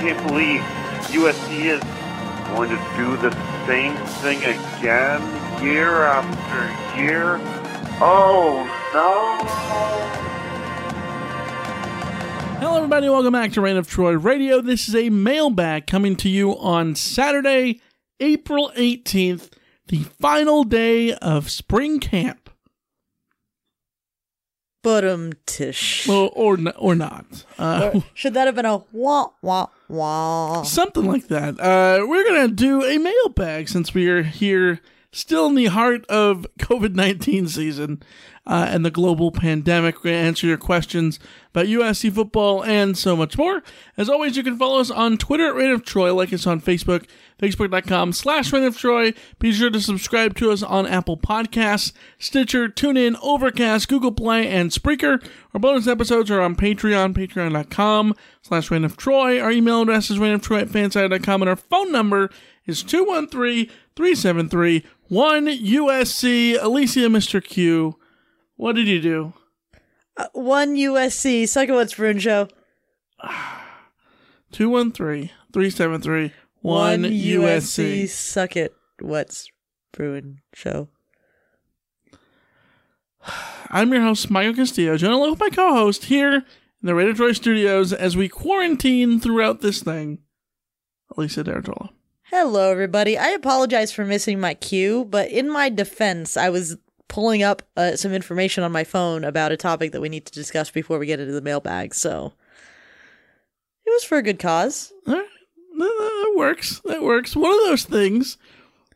can't believe USC is going to do the same thing again year after year. Oh no! Hello, everybody. Welcome back to Reign of Troy Radio. This is a mailbag coming to you on Saturday, April 18th, the final day of spring camp. But um, tish. Well, or, n- or not. Uh, Or should that have been a wah wah wah? something like that. Uh, we're to do a mailbag since we are here still in the heart of COVID 19 season uh, and the global pandemic. We're going to answer your questions about USC football and so much more. As always, you can follow us on Twitter at Reign of Troy, like us on Facebook, facebook.com slash Reign of Troy. Be sure to subscribe to us on Apple Podcasts, Stitcher, TuneIn, Overcast, Google Play, and Spreaker. Our bonus episodes are on Patreon, patreon.com slash Reign of Troy. Our email address is reignoftroy at and our phone number is 213-373-1 USC. Alicia, Mr. Q, what did you do? Uh, one USC. Second one's Bruno. 213 373 one USC. Suck it, what's Bruin show? I'm your host, Michael Castillo, joined along with my co-host here in the Radio Troy Studios as we quarantine throughout this thing, Alicia de Artola. Hello, everybody. I apologize for missing my cue, but in my defense, I was pulling up uh, some information on my phone about a topic that we need to discuss before we get into the mailbag. So it was for a good cause. All right. That, works. That works. One of those things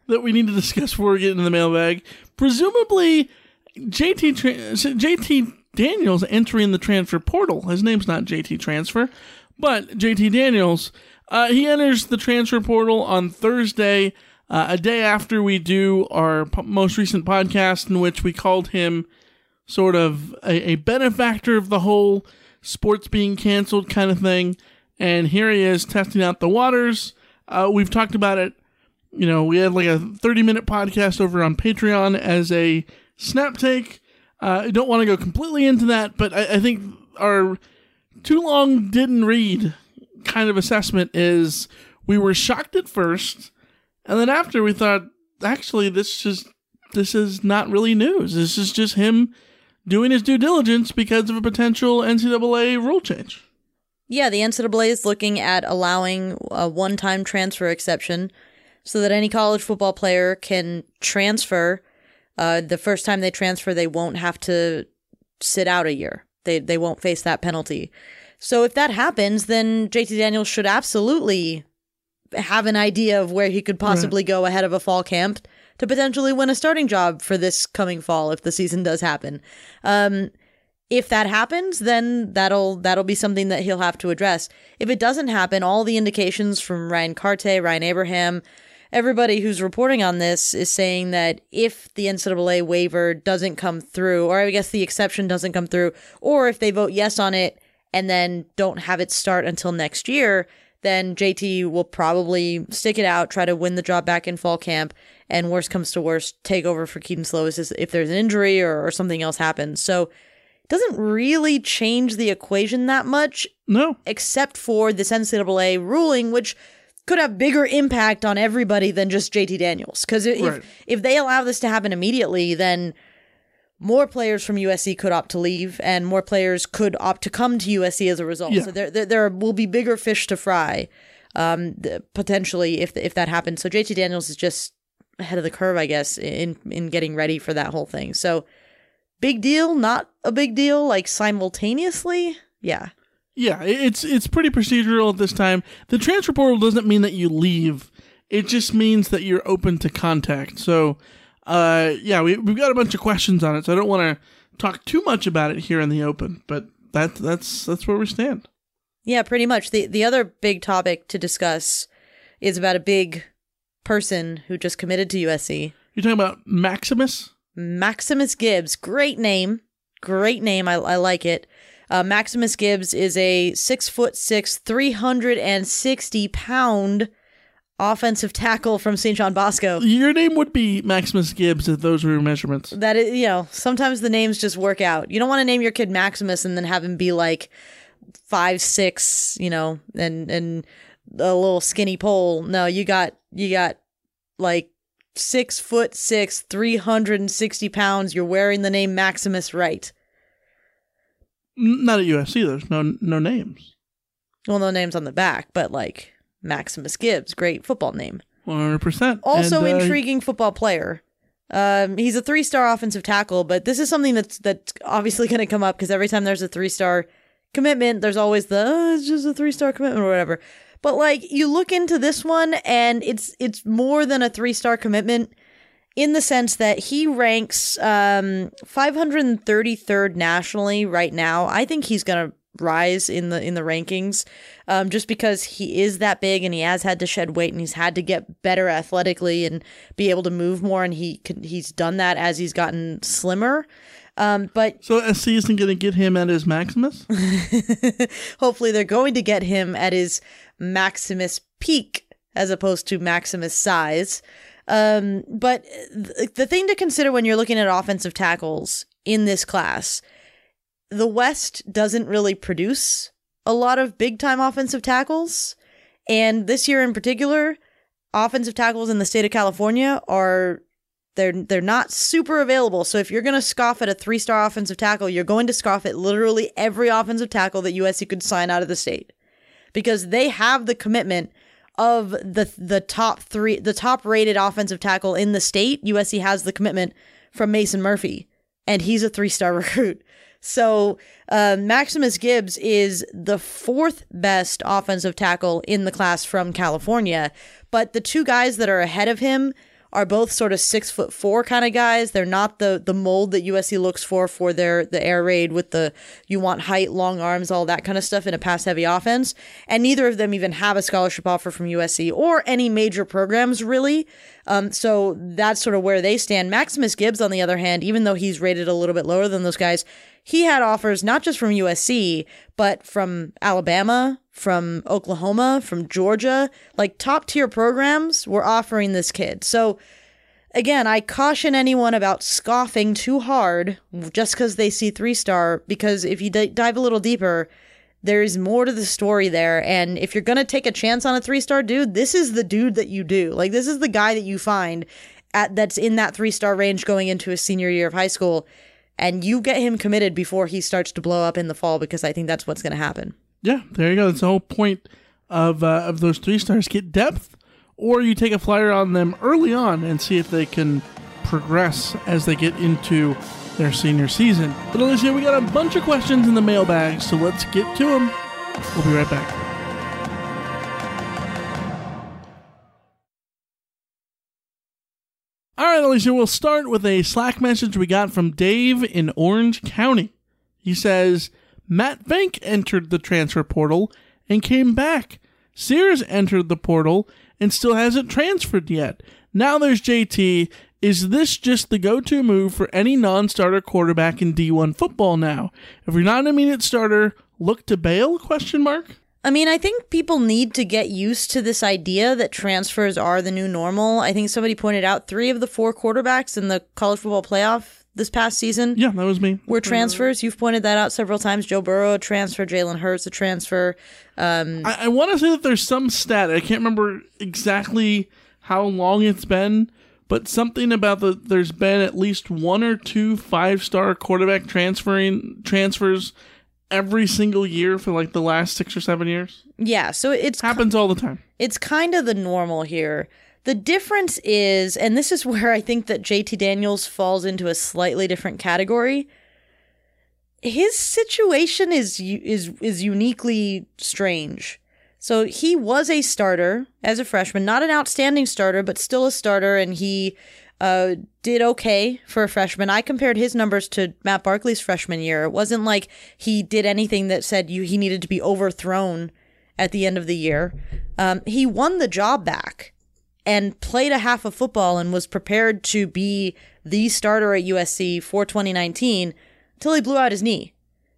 that we need to discuss before we get into the mailbag. Presumably, JT JT Daniels entering the transfer portal. His name's not JT Transfer, but JT Daniels. Uh, he enters the transfer portal on Thursday, uh, a day after we do our most recent podcast, in which we called him sort of a, a benefactor of the whole sports being canceled kind of thing. And here he is testing out the waters. Uh, we've talked about it. You know, we had like a 30 minute podcast over on Patreon as a snap take. Uh, I don't want to go completely into that, but I, I think our too long didn't read kind of assessment is we were shocked at first, and then after we thought, actually, this just this is not really news. This is just him doing his due diligence because of a potential NCAA rule change. Yeah, the NCAA is looking at allowing a one time transfer exception so that any college football player can transfer. Uh, the first time they transfer, they won't have to sit out a year. They, they won't face that penalty. So if that happens, then JT Daniels should absolutely have an idea of where he could possibly go ahead of a fall camp to potentially win a starting job for this coming fall if the season does happen. Um, if that happens, then that'll that'll be something that he'll have to address. If it doesn't happen, all the indications from Ryan Kartje, Ryan Abraham, everybody who's reporting on this is saying that if the NCAA waiver doesn't come through, or I guess the exception doesn't come through, or if they vote yes on it and then don't have it start until next year, then JT will probably stick it out, try to win the job back in fall camp, and worst comes to worst, take over for Kedon Slovis if there's an injury or, or something else happens. So doesn't really change the equation that much. No. Except for this NCAA ruling, which could have bigger impact on everybody than just JT Daniels. Because if, Right. if they allow this to happen immediately, then more players from USC could opt to leave, and more players could opt to come to USC as a result. Yeah. So there, there, there will be bigger fish to fry, um, potentially if if that happens. So JT Daniels is just ahead of the curve, I guess, in in getting ready for that whole thing. So big deal, not a big deal, like simultaneously. Yeah, Yeah, it's it's pretty procedural at this time. The transfer portal doesn't mean that you leave. It just means that you're open to contact. So, uh, yeah, we we've got a bunch of questions on it. So I don't want to talk too much about it here in the open, but that that's that's where we stand. yeah, pretty much. the The other big topic to discuss is about a big person who just committed to USC. You're talking about Maximus. Maximus Gibbs, great name, great name. I, I like it. Uh, Maximus Gibbs is a six foot six, three hundred and sixty pound offensive tackle from St. John Bosco. Your name would be Maximus Gibbs if those were your measurements. That is, you know, sometimes the names just work out. You don't want to name your kid Maximus and then have him be like five six, you know, and and a little skinny pole. No, you got you got like six foot six, three hundred and sixty pounds. You're wearing the name Maximus right. Not at USC. There's no no names. Well, no names on the back, but like Maximus Gibbs, great football name. One hundred percent. Also And, uh, intriguing football player. Um, he's a three-star offensive tackle, but this is something that's that's obviously going to come up because every time there's a three-star commitment, there's always the "Oh, it's just a three-star commitment or whatever. But like you look into this one, and it's it's more than a three-star commitment in the sense that he ranks um 533rd nationally right now. I think he's going to rise in the in the rankings um just because he is that big and he has had to shed weight and he's had to get better athletically and be able to move more and he can he's done that as he's gotten slimmer um but So SC isn't going to get him at his Maximus. hopefully they're going to get him at his Maximus peak as opposed to Maximus size. Um, but th- the thing to consider when you're looking at offensive tackles in this class, the West doesn't really produce a lot of big time offensive tackles. And this year in particular, offensive tackles in the state of California are they're they're not super available. So if you're going to scoff at a three-star offensive tackle, you're going to scoff at literally every offensive tackle that USC could sign out of the state. Because they have the commitment of the the top 3 the top rated offensive tackle in the state. USC has the commitment from Mason Murphy and he's a three-star recruit. So uh, Maximus Gibbs is the fourth best offensive tackle in the class from California, but the two guys that are ahead of him are both sort of six foot four kind of guys. They're not the the mold that USC looks for for their the air raid with the you want height, long arms, all that kind of stuff in a pass heavy offense. And neither of them even have a scholarship offer from USC or any major programs really. Um, so that's sort of where they stand. Maximus Gibbs, on the other hand, even though he's rated a little bit lower than those guys, he had offers not just from USC, but from Alabama, from Oklahoma, from Georgia. Like top tier programs were offering this kid. So again, I caution anyone about scoffing too hard just because they see three star, because if you d- dive a little deeper, there's more to the story there. And if you're going to take a chance on a three star dude, this is the dude that you do. Like, this is the guy that you find at that's in that three star range going into his senior year of high school. And you get him committed before he starts to blow up in the fall because I think that's what's going to happen. Yeah, there you go. That's the whole point of uh, of those three stars. Get depth, or you take a flyer on them early on and see if they can progress as they get into their senior season. But Alicia, we got a bunch of questions in the mailbag, so let's get to them. We'll be right back. All right, Alicia, we'll start with a Slack message we got from Dave in Orange County. He says Matt Fink entered the transfer portal and came back. Sears entered the portal and still hasn't transferred yet. Now there's JT. Is this just the go-to move for any non-starter quarterback in D1 football now? If you're not an immediate starter, look to bail? Question mark. I mean, I think people need to get used to this idea that transfers are the new normal. I think somebody pointed out three of the four quarterbacks in the college football playoff this past season Yeah, that was me. were transfers. You've pointed that out several times. Joe Burrow, a transfer. Jalen Hurts, a transfer. Um, I, I want to say that there's some stat. I can't remember exactly how long it's been, but something about the there's been at least one or two five star quarterback transferring transfers every single year for like the last six or seven years. yeah, so it's Happens all the time. it's kind of the normal here. The difference is, and this is where I think that JT Daniels falls into a slightly different category. His situation is is is uniquely strange. So he was a starter as a freshman, not an outstanding starter, but still a starter, and he uh, did okay for a freshman. I compared his numbers to Matt Barkley's freshman year. It wasn't like he did anything that said you he needed to be overthrown at the end of the year. Um, he won the job back and played a half of football and was prepared to be the starter at USC for 2019 until he blew out his knee.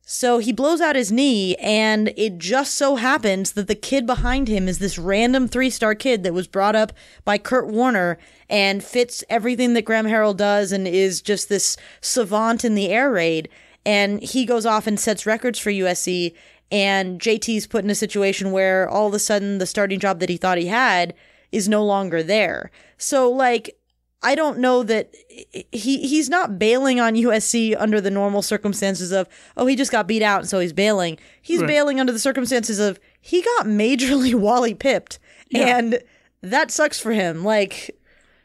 So he blows out his knee, and it just so happens that the kid behind him is this random three star kid that was brought up by Kurt Warner and fits everything that Graham Harrell does and is just this savant in the air raid. And he goes off and sets records for USC. And JT's put in a situation where all of a sudden the starting job that he thought he had is no longer there. So, like, I don't know that he he's not bailing on USC under the normal circumstances of oh he just got beat out and so he's bailing. He's Right. bailing under the circumstances of he got majorly Wally pipped Yeah. and that sucks for him. Like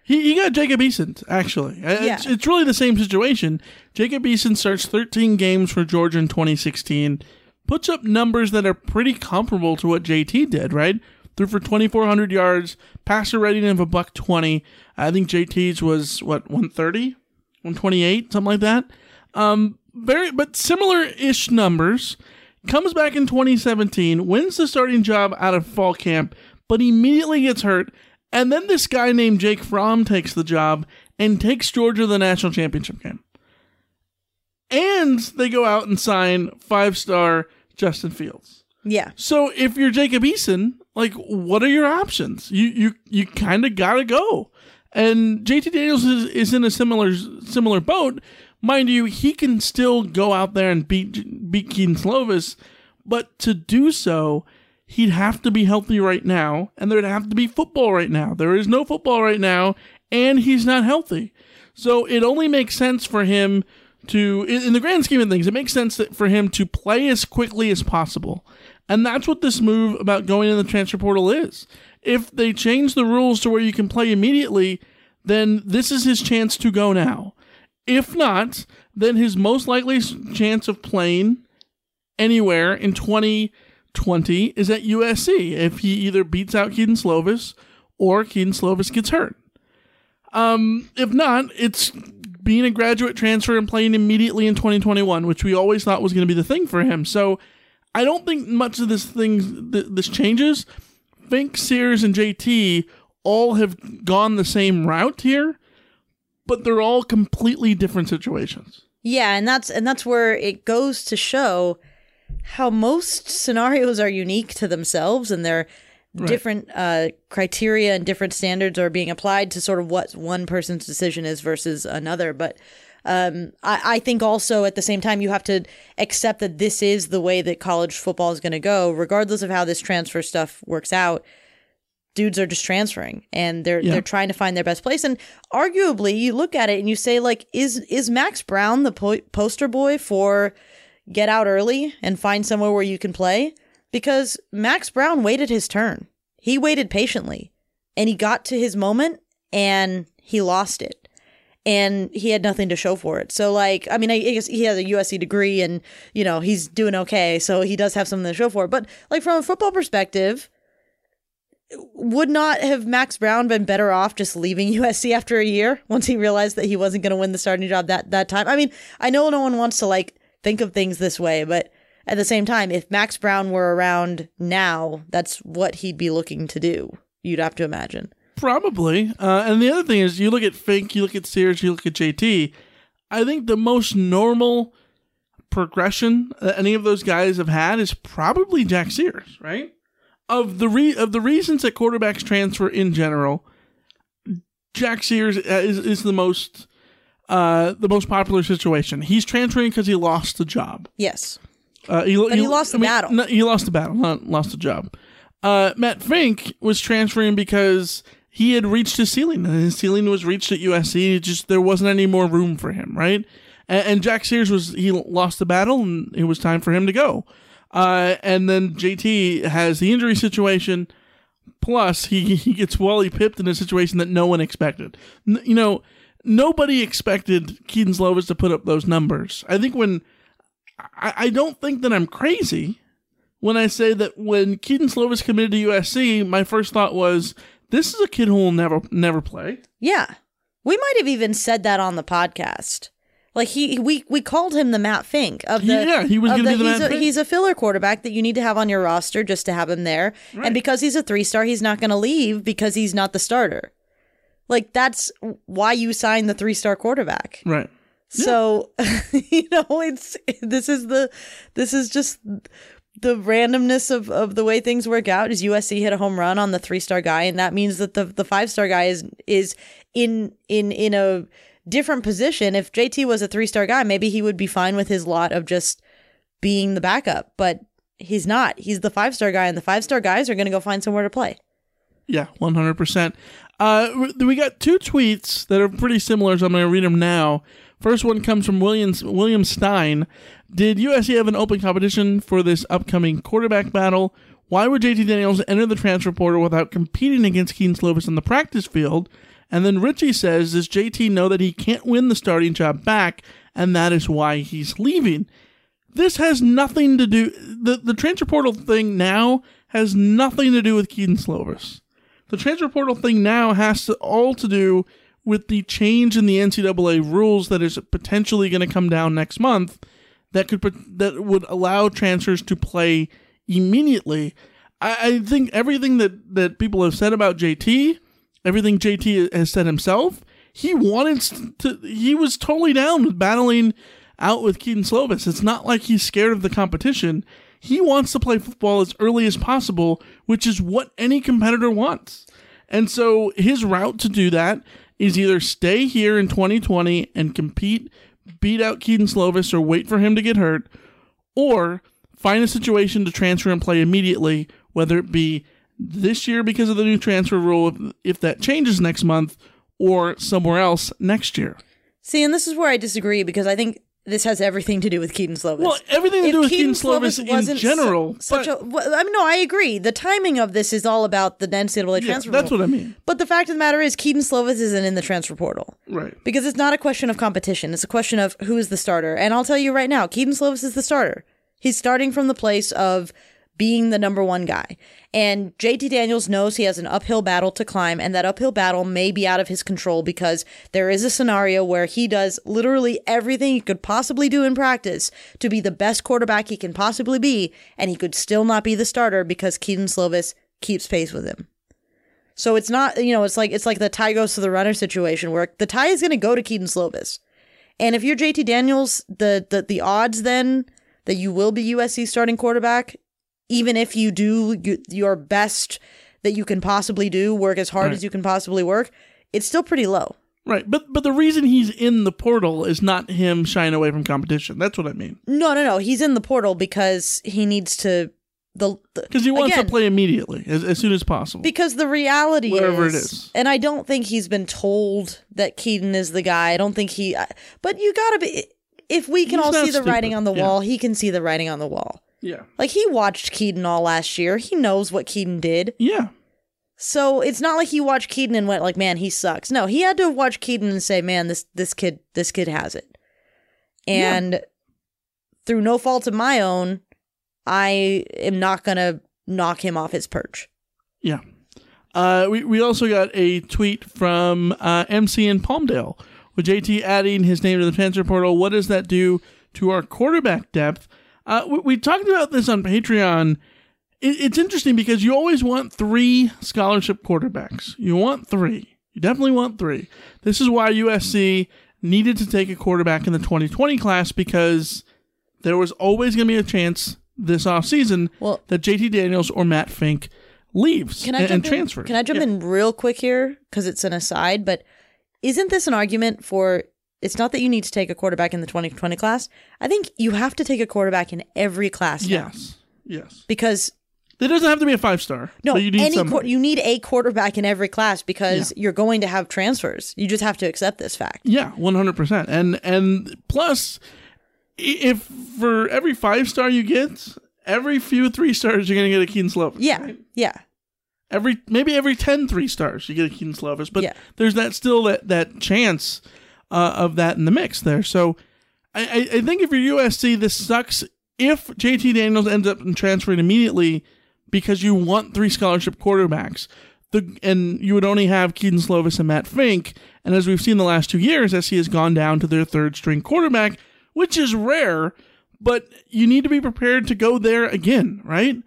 He, he got Jacob Eason, actually. Uh, It's, Yeah. it's really the same situation. Jacob Eason starts 13 games for Georgia in 2016, puts up numbers that are pretty comparable to what JT did, right? Threw for 2,400 yards, passer rating of a buck 20. I think JT's was, what, 130? 128? Something like that. Um, very, but similar ish numbers. Comes back in 2017, wins the starting job out of fall camp, but immediately gets hurt. And then this guy named Jake Fromm takes the job and takes Georgia to the national championship game. And they go out and sign five star Justin Fields. yeah. So if you're Jacob Eason, like what are your options? You you you kind of gotta go. And JT Daniels is, is in a similar similar boat, mind you. He can still go out there and beat beat Kedon Slovis, but to do so, he'd have to be healthy right now, and there'd have to be football right now. There is no football right now, and he's not healthy. So it only makes sense for him to, in the grand scheme of things, it makes sense that for him to play as quickly as possible. And that's what this move about going in the transfer portal is. If they change the rules to where you can play immediately, then this is his chance to go now. If not, then his most likely chance of playing anywhere in 2020 is at USC if he either beats out Kedon Slovis or Kedon Slovis gets hurt. Um, if not, it's being a graduate transfer and playing immediately in 2021, which we always thought was going to be the thing for him. So I don't think much of this thing th- this changes. Fink, Sears, and JT all have gone the same route here, but they're all completely different situations. Yeah, and that's and that's where it goes to show how most scenarios are unique to themselves and their different uh, criteria and different standards are being applied to sort of what one person's decision is versus another. But um, I, I think also at the same time you have to accept that this is the way that college football is going to go, regardless of how this transfer stuff works out dudes are just transferring and they're Yeah. they're trying to find their best place. And arguably you look at it and you say like is is Max Brown the po- poster boy for get out early and find somewhere where you can play? Because Max Brown waited his turn. He waited patiently and he got to his moment and he lost it and he had nothing to show for it. So like, I mean, I guess he has a USC degree and, you know, he's doing okay, so he does have something to show for it. But like from a football perspective, would not have Max Brown been better off just leaving USC after a year once he realized that he wasn't going to win the starting job that that time? I mean, I know no one wants to like think of things this way, but at the same time, if Max Brown were around now, that's what he'd be looking to do. You'd have to imagine. Probably. Uh, and the other thing is, you look at Fink, you look at Sears, you look at JT. I think the most normal progression that any of those guys have had is probably Jack Sears, right? Of the re- of the reasons that quarterbacks transfer in general, Jack Sears uh, is, is the most uh, the most popular situation. He's transferring because he lost the job. Yes. Uh, he, But he lost the battle. no, he lost the battle, not lost the job. Uh, Matt Fink was transferring because he had reached his ceiling, and his ceiling was reached at USC. It just there wasn't any more room for him, right? And, and Jack Sears was he lost the battle, and it was time for him to go. Uh, and then JT has the injury situation. Plus, he, he gets Wally pipped in a situation that no one expected. N- you know, nobody expected Kedon Slovis to put up those numbers. I think when I, I don't think that I'm crazy when I say that when Kedon Slovis committed to USC, my first thought was this is a kid who will never never play. Yeah. We might have even said that on the podcast. Like he we we called him the Matt Fink of the Yeah, he was gonna be the he's Matt a, Fink. he's a filler quarterback that you need to have on your roster just to have him there. Right. And because he's a three star, he's not going to leave because he's not the starter. Like that's why you signed the three star quarterback. Right. So you know it's this is the this is just the randomness of, of the way things work out is USC hit a home run on the three star guy and that means that the the five star guy is is in in in a different position. If JT was a three star guy, maybe he would be fine with his lot of just being the backup, but he's not. He's the five star guy and the five star guys are going to go find somewhere to play. Yeah, one hundred percent. Uh, we- got two tweets that are pretty similar, so I'm going to read them now. First one comes from William William Stein. Did USC have an open competition for this upcoming quarterback battle? Why would JT Daniels enter the transfer portal without competing against Kedon Slovis in the practice field? And then Richie says, Does JT know that he can't win the starting job back, and that is why he's leaving? This has nothing to do. The the transfer portal thing now has nothing to do with Kedon Slovis. The transfer portal thing now has to all to do with the change in the NCAA rules that is potentially going to come down next month. That could that would allow transfers to play immediately. I, I think everything that that people have said about JT, everything JT has said himself, he wanted to. He was totally down with battling out with Kedon Slovis. It's not like he's scared of the competition. He wants to play football as early as possible, which is what any competitor wants. And so his route to do that is either stay here in 2020 and compete, beat out Kedon Slovis, or wait for him to get hurt, or find a situation to transfer and play immediately, whether it be this year because of the new transfer rule, if, that changes next month, or somewhere else next year. See, and this is where I disagree because I think this has everything to do with Kedon Slovis. Well, everything to If do with Kedon Kedon Slovis in wasn't su- general, such but- a, well, I mean, no, I agree. The timing of this is all about the NCAA Yeah, transfer. that's what I mean. But the fact of the matter is, Kedon Slovis isn't in the transfer portal. Right. Because it's not a question of competition. It's a question of who is the starter. And I'll tell you right now, Kedon Slovis is the starter. He's starting from the place of being the number one guy. And JT Daniels knows he has an uphill battle to climb, and that uphill battle may be out of his control because there is a scenario where he does literally everything he could possibly do in practice to be the best quarterback he can possibly be, and he could still not be the starter because Kedon Slovis keeps pace with him. So it's not, you know, it's like it's like the tie goes to the runner situation where the tie is going to go to Kedon Slovis. And if you're JT Daniels, the, the the odds then that you will be USC starting quarterback, even if you do you, your best that you can possibly do, work as hard Right. as you can possibly work, it's still pretty low. Right, but but the reason he's in the portal is not him shying away from competition. That's what I mean. No, no, no. He's in the portal because he needs to the Because he wants again, to play immediately, as, as soon as possible. Because the reality Wherever is, it is. and I don't think he's been told that Kedon is the guy. I don't think he, but you gotta be. If we can He's all see the stupid, writing on the yeah. wall, he can see the writing on the wall. Yeah, Like he watched Kedon all last year. He knows what Kedon did. yeah. So it's not like he watched Kedon and went like, "Man, he sucks." No, he had to watch Kedon and say, "Man, this this kid this kid has it." And through no fault of my own, I am not gonna knock him off his perch. Yeah. Uh, we, we also got a tweet from uh, MC in Palmdale with JT adding his name to the transfer portal. What does that do to our quarterback depth? Uh, we, we talked about this on Patreon. It, it's interesting because you always want three scholarship quarterbacks. You want three. You definitely want three. This is why USC needed to take a quarterback in the 2020 class because there was always going to be a chance this offseason Well- that JT Daniels or Matt Fink leaves Can I and, jump and in? transfers. Can I jump Yeah. in real quick here because it's an aside? But isn't this an argument for? It's not that you need to take a quarterback in the 2020 class. I think you have to take a quarterback in every class. now. Yes. Yes. because It doesn't have to be a five star. no, but you need any quar- you need a quarterback in every class because you're going to have transfers. You just have to accept this fact. Yeah, one hundred percent. And and plus, if for every five star you get, every few three stars you're gonna get a Kedon Slovis. Yeah, yeah. Every maybe every 10 three stars you get a Kedon Slovis, but Yeah. there's that still that that chance uh, of that in the mix there. So I, I think if you're USC, this sucks. If JT Daniels ends up transferring immediately because you want three scholarship quarterbacks, the and you would only have Kedon Slovis and Matt Fink, and as we've seen the last two years, SC has gone down to their third string quarterback, which is rare, but you need to be prepared to go there again, right?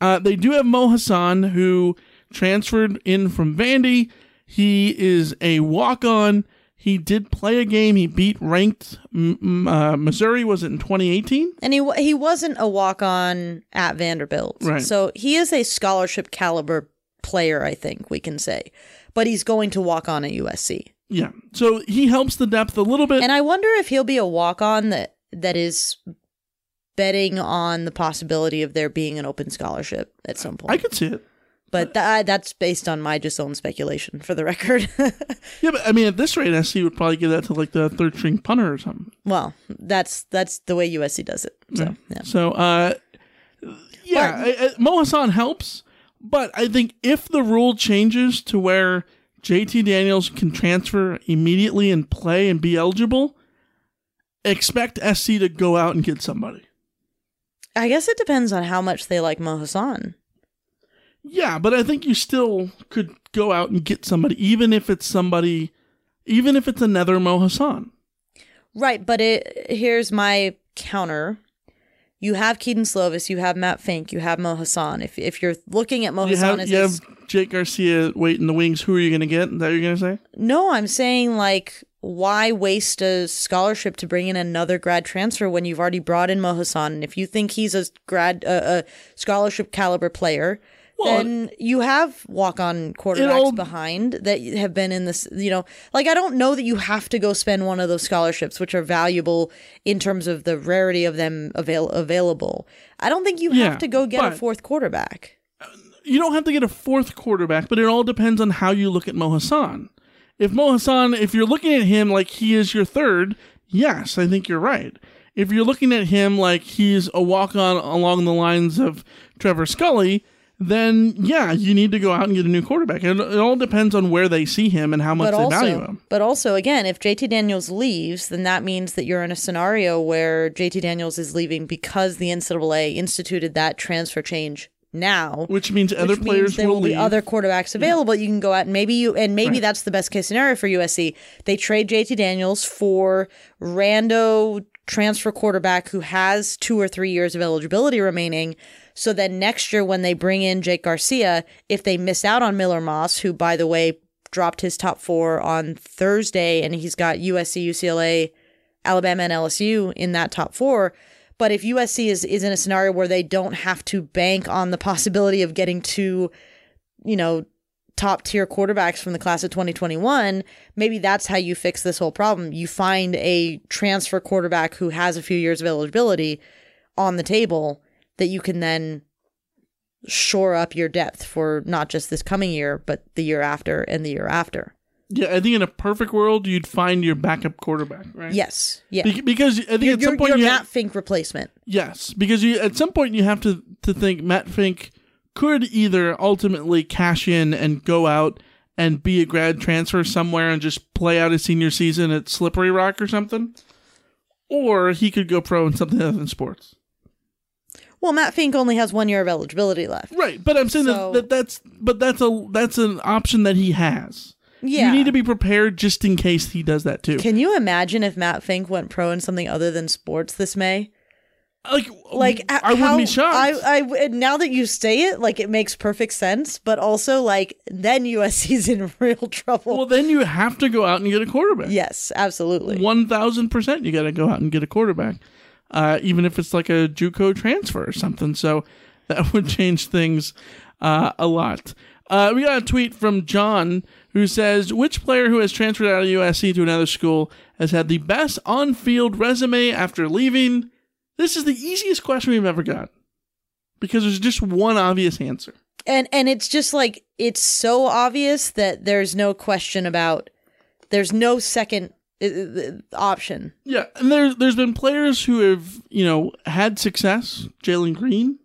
Uh, they do have Mo Hasan, who transferred in from Vandy. He is a walk on. He did play a game. He beat ranked uh, Missouri. Was it in 2018? And he he wasn't a walk on at Vanderbilt, Right. So he is a scholarship caliber player, I think we can say, but he's going to walk on at USC. Yeah. So he helps the depth a little bit. And I wonder if he'll be a walk on that that is betting on the possibility of there being an open scholarship at some point. I could see it. But tha- that's based on my just own speculation, for the record. Yeah, but I mean, at this rate, SC would probably give that to like the third string punter or something. well, that's that's the way USC does it. So yeah. So, uh, yeah, I, I, Mo Hasan helps, but I think if the rule changes to where JT Daniels can transfer immediately and play and be eligible, expect SC to go out and get somebody. I guess it depends on how much they like Mo Hasan. Yeah, but I think you still could go out and get somebody, even if it's somebody, even if it's another Mo Hasan. Right, but it here's my counter. You have Kedon Slovis, you have Matt Fink, you have Mo Hasan. If if you're looking at Mo You Hasan have, as you a have Jake Garcia waiting in the wings. Who are you going to get? Is that what you're going to say? No, I'm saying like why waste a scholarship to bring in another grad transfer when you've already brought in Mo Hasan? And if you think he's a grad uh, a scholarship caliber player, Well, then you have walk on quarterbacks all- behind that have been in this. You know, like I don't know that you have to go spend one of those scholarships, which are valuable in terms of the rarity of them avail- available. I don't think you Yeah, have to go get a fourth quarterback. you don't have to get a fourth quarterback, but it all depends on how you look at Mo Hasan. If Mo Hasan, if you're looking at him like he is your third, yes, I think you're right. If you're looking at him like he's a walk on along the lines of Trevor Scully, then yeah, you need to go out and get a new quarterback. It, it all depends on where they see him and how much but they also, value him. But also, again, if JT Daniels leaves, then that means that you're in a scenario where JT Daniels is leaving because the NCAA instituted that transfer change now. Which means other which players means there will will be other quarterbacks available. You can go out and maybe you and maybe Right. that's the best case scenario for USC. They trade JT Daniels for rando transfer quarterback who has two or three years of eligibility remaining. So then next year when they bring in Jake Garcia, if they miss out on Miller Moss, who by the way dropped his top four on Thursday and he's got USC, UCLA, Alabama, and LSU in that top four. But if USC is, is in a scenario where they don't have to bank on the possibility of getting two, you know, top tier quarterbacks from the class of 2021, maybe that's how you fix this whole problem. You find a transfer quarterback who has a few years of eligibility on the table that you can then shore up your depth for not just this coming year, but the year after and the year after. Yeah, I think in a perfect world, you'd find your backup quarterback, right? Yes. Yeah. Be- because I think Your, at your, some point your you Matt have- Fink replacement. Yes, because you at some point you have to to think Matt Fink could either ultimately cash in and go out and be a grad transfer somewhere and just play out his senior season at Slippery Rock or something, or he could go pro in something other than sports. Well, Matt Fink only has one year of eligibility left. Right, but I'm saying So- that, that that's but that's a that's an option that he has. Yeah. You need to be prepared just in case he does that too. Can you imagine if Matt Fink went pro in something other than sports this May? like Like I wouldn't be shocked. I, I now that you say it, like it makes perfect sense. But also, like then USC's in real trouble. well, then you have to go out and get a quarterback. yes, absolutely. One thousand percent, you got to go out and get a quarterback, uh, even if it's like a JUCO transfer or something. So that would change things uh, a lot. Uh, we got a tweet from John who says, "Which player who has transferred out of USC to another school has had the best on-field resume after leaving?" This is the easiest question we've ever got because there's just one obvious answer. and and it's just like it's so obvious that there's no question about. There's no second option. Yeah, and there's there's been players who have you know had success. Jalen Greene,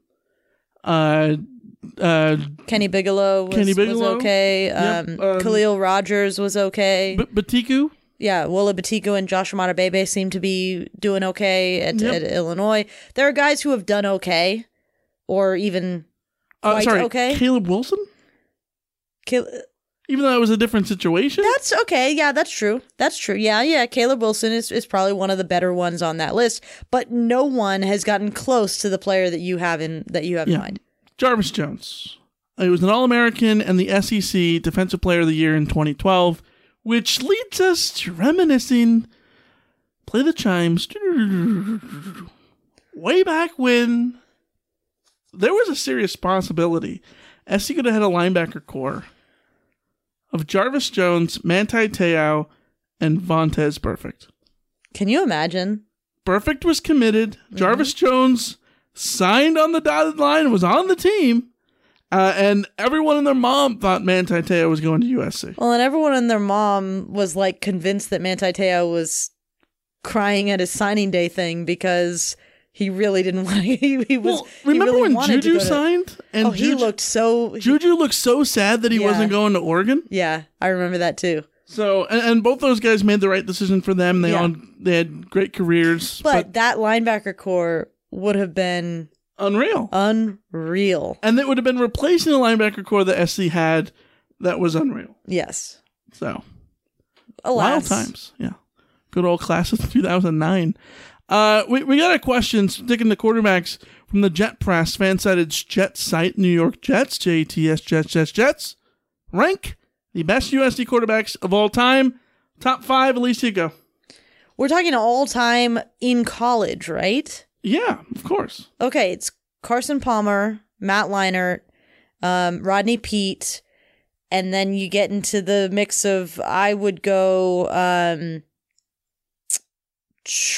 uh, uh, Kenny Bigelow was, Kenny was okay. Yep, Um, um, Khalil Rogers was okay. B- Betiku. yeah, Wole Betiku and Josh Bebe seem to be doing okay at, Yep. at Illinois. There are guys who have done okay, or even Uh, sorry, okay. Caleb Wilson. Kal- Even though it was a different situation. That's okay. Yeah, that's true. That's true. Yeah, yeah. Caleb Wilson is, is probably one of the better ones on that list, but no one has gotten close to the player that you have in that you have in mind. Jarvis Jones. He was an All American and the SEC Defensive Player of the Year in 2012, which leads us to reminiscing. Play the chimes. Way back when there was a serious possibility SC could have had a linebacker corps of Jarvis Jones, Manti Te'o, and Vontaze Burfict. Can you imagine? Burfict was committed. Mm-hmm. Jarvis Jones signed on the dotted line, was on the team, uh, and everyone and their mom thought Manti Te'o was going to USC. Well, and everyone and their mom was like convinced that Manti Te'o was crying at his signing day thing because he really didn't want. He, he was. Well, remember really when wanted to Juju to- signed? And oh, he looked so. Juju looked so sad that he Yeah. wasn't going to Oregon. yeah, I remember that too. So, and, and both those guys made the right decision for them. They Yeah. all they had great careers, But, that linebacker corps would have been unreal. unreal. and it would have been replacing the linebacker corps that SC had that was unreal. Yes. So Alas. Wild times. Yeah. Good old class of 2009. Uh, we, we got a question sticking to quarterbacks from the Jet Press, fan sided Jet site, New York Jets, JTS Jets, Jets, Jets. Rank the best USC quarterbacks of all time. Top five, Alicia, go. We're talking all time in college, right? Yeah, of course. Okay, it's Carson Palmer, Matt Leinart, um, Rodney Peete, and then you get into the mix of I would go. Um,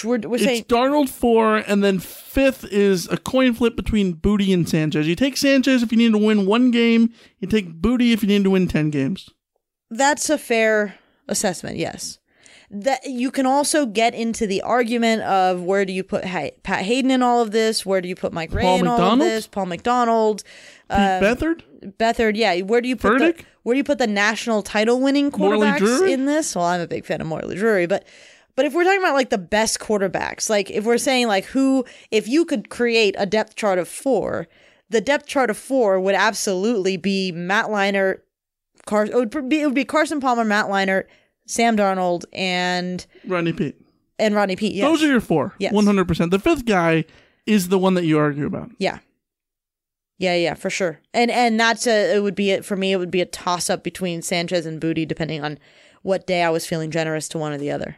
we're, we're It's saying Darnold four, and then fifth is a coin flip between Booty and Sanchez. You take Sanchez if you need to win one game. You take Booty if you need to win ten games. that's a fair assessment. Yes. That you can also get into the argument of where do you put Hay- Pat Hayden in all of this? Where do you put Mike Ray Paul in all of McDonald? this? Paul McDonald, Pete um, Beathard, Bethard, yeah. Where do you put the, where do you put the national title winning quarterbacks in this? Well, I'm a big fan of Morley Drury, but but if we're talking about like the best quarterbacks, like if we're saying like who, if you could create a depth chart of four, the depth chart of four would absolutely be Matt Leinart, Car- it would be it would be Carson Palmer, Matt Leinart, Sam Darnold, and Rodney Peete. and Rodney Peete. Yes. Those are your four. Yes. One hundred percent. The fifth guy is the one that you argue about. Yeah. Yeah, yeah, for sure. And and that's a it would be it for me it would be a toss up between Sanchez and Booty depending on what day I was feeling generous to one or the other.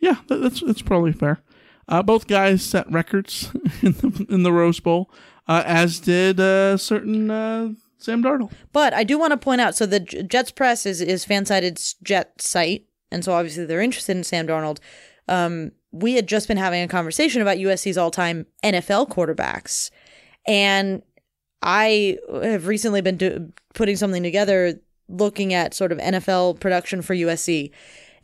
Yeah, that, that's that's probably fair. Uh, both guys set records in the in the Rose Bowl, uh, as did uh, certain uh, Sam Darnold. But I do want to point out so the Jets Press is is Fansided's Jet site and so obviously they're interested in Sam Darnold. Um we had just been having a conversation about USC's all-time NFL quarterbacks and I have recently been do- putting something together looking at sort of NFL production for USC.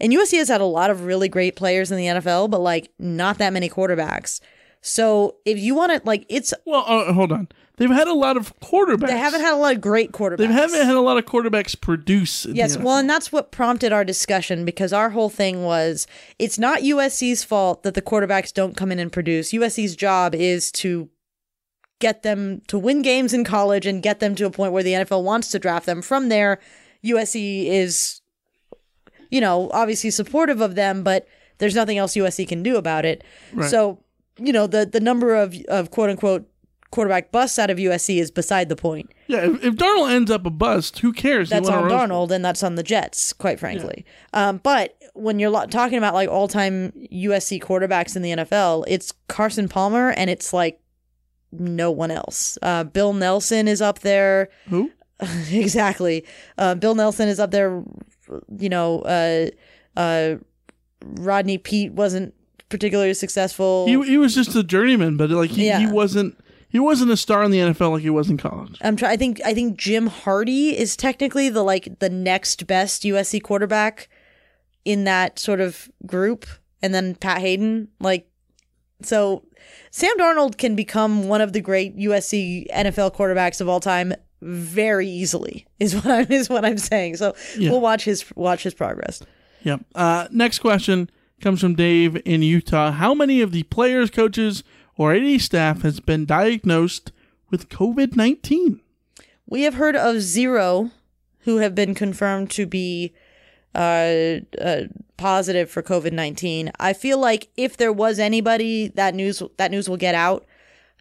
And USC has had a lot of really great players in the NFL, but like not that many quarterbacks. So if you want to, like, it's Well, uh, hold on. they've had a lot of quarterbacks. They haven't had a lot of great quarterbacks. They haven't had a lot of quarterbacks produce. in the Yes, well, and that's what prompted our discussion because our whole thing was it's not USC's fault that the quarterbacks don't come in and produce. USC's job is to get them to win games in college and get them to a point where the NFL wants to draft them. From there, USC is, you know, obviously supportive of them, but there's nothing else USC can do about it. Right. So, you know, the the number of of quote unquote quarterback busts out of USC is beside the point. yeah, if, if Darnold ends up a bust, who cares? That's on Darnold, and that's on the Jets, quite frankly. Um, but when you're lo- talking about like all time USC quarterbacks in the NFL, it's Carson Palmer, and it's like no one else. Uh, Bill Nelsen is up there. Who? exactly. Uh, Bill Nelsen is up there. You know, uh, uh, Rodney Peete wasn't particularly successful. He he was just a journeyman, but like he, he wasn't he wasn't a star in the NFL like he was in college. I'm try- I think I think Jim Hardy is technically the like the next best USC quarterback in that sort of group, and then Pat Haden. Like, so Sam Darnold can become one of the great USC NFL quarterbacks of all time very easily. Is what I'm is what I'm saying. So Yeah. we'll watch his watch his progress. Yep. Uh, next question comes from Dave in Utah. How many of the players, coaches, or AD staff has been diagnosed with COVID nineteen? We have heard of zero who have been confirmed to be uh, uh, positive for COVID nineteen. I feel like if there was anybody, that news that news will get out.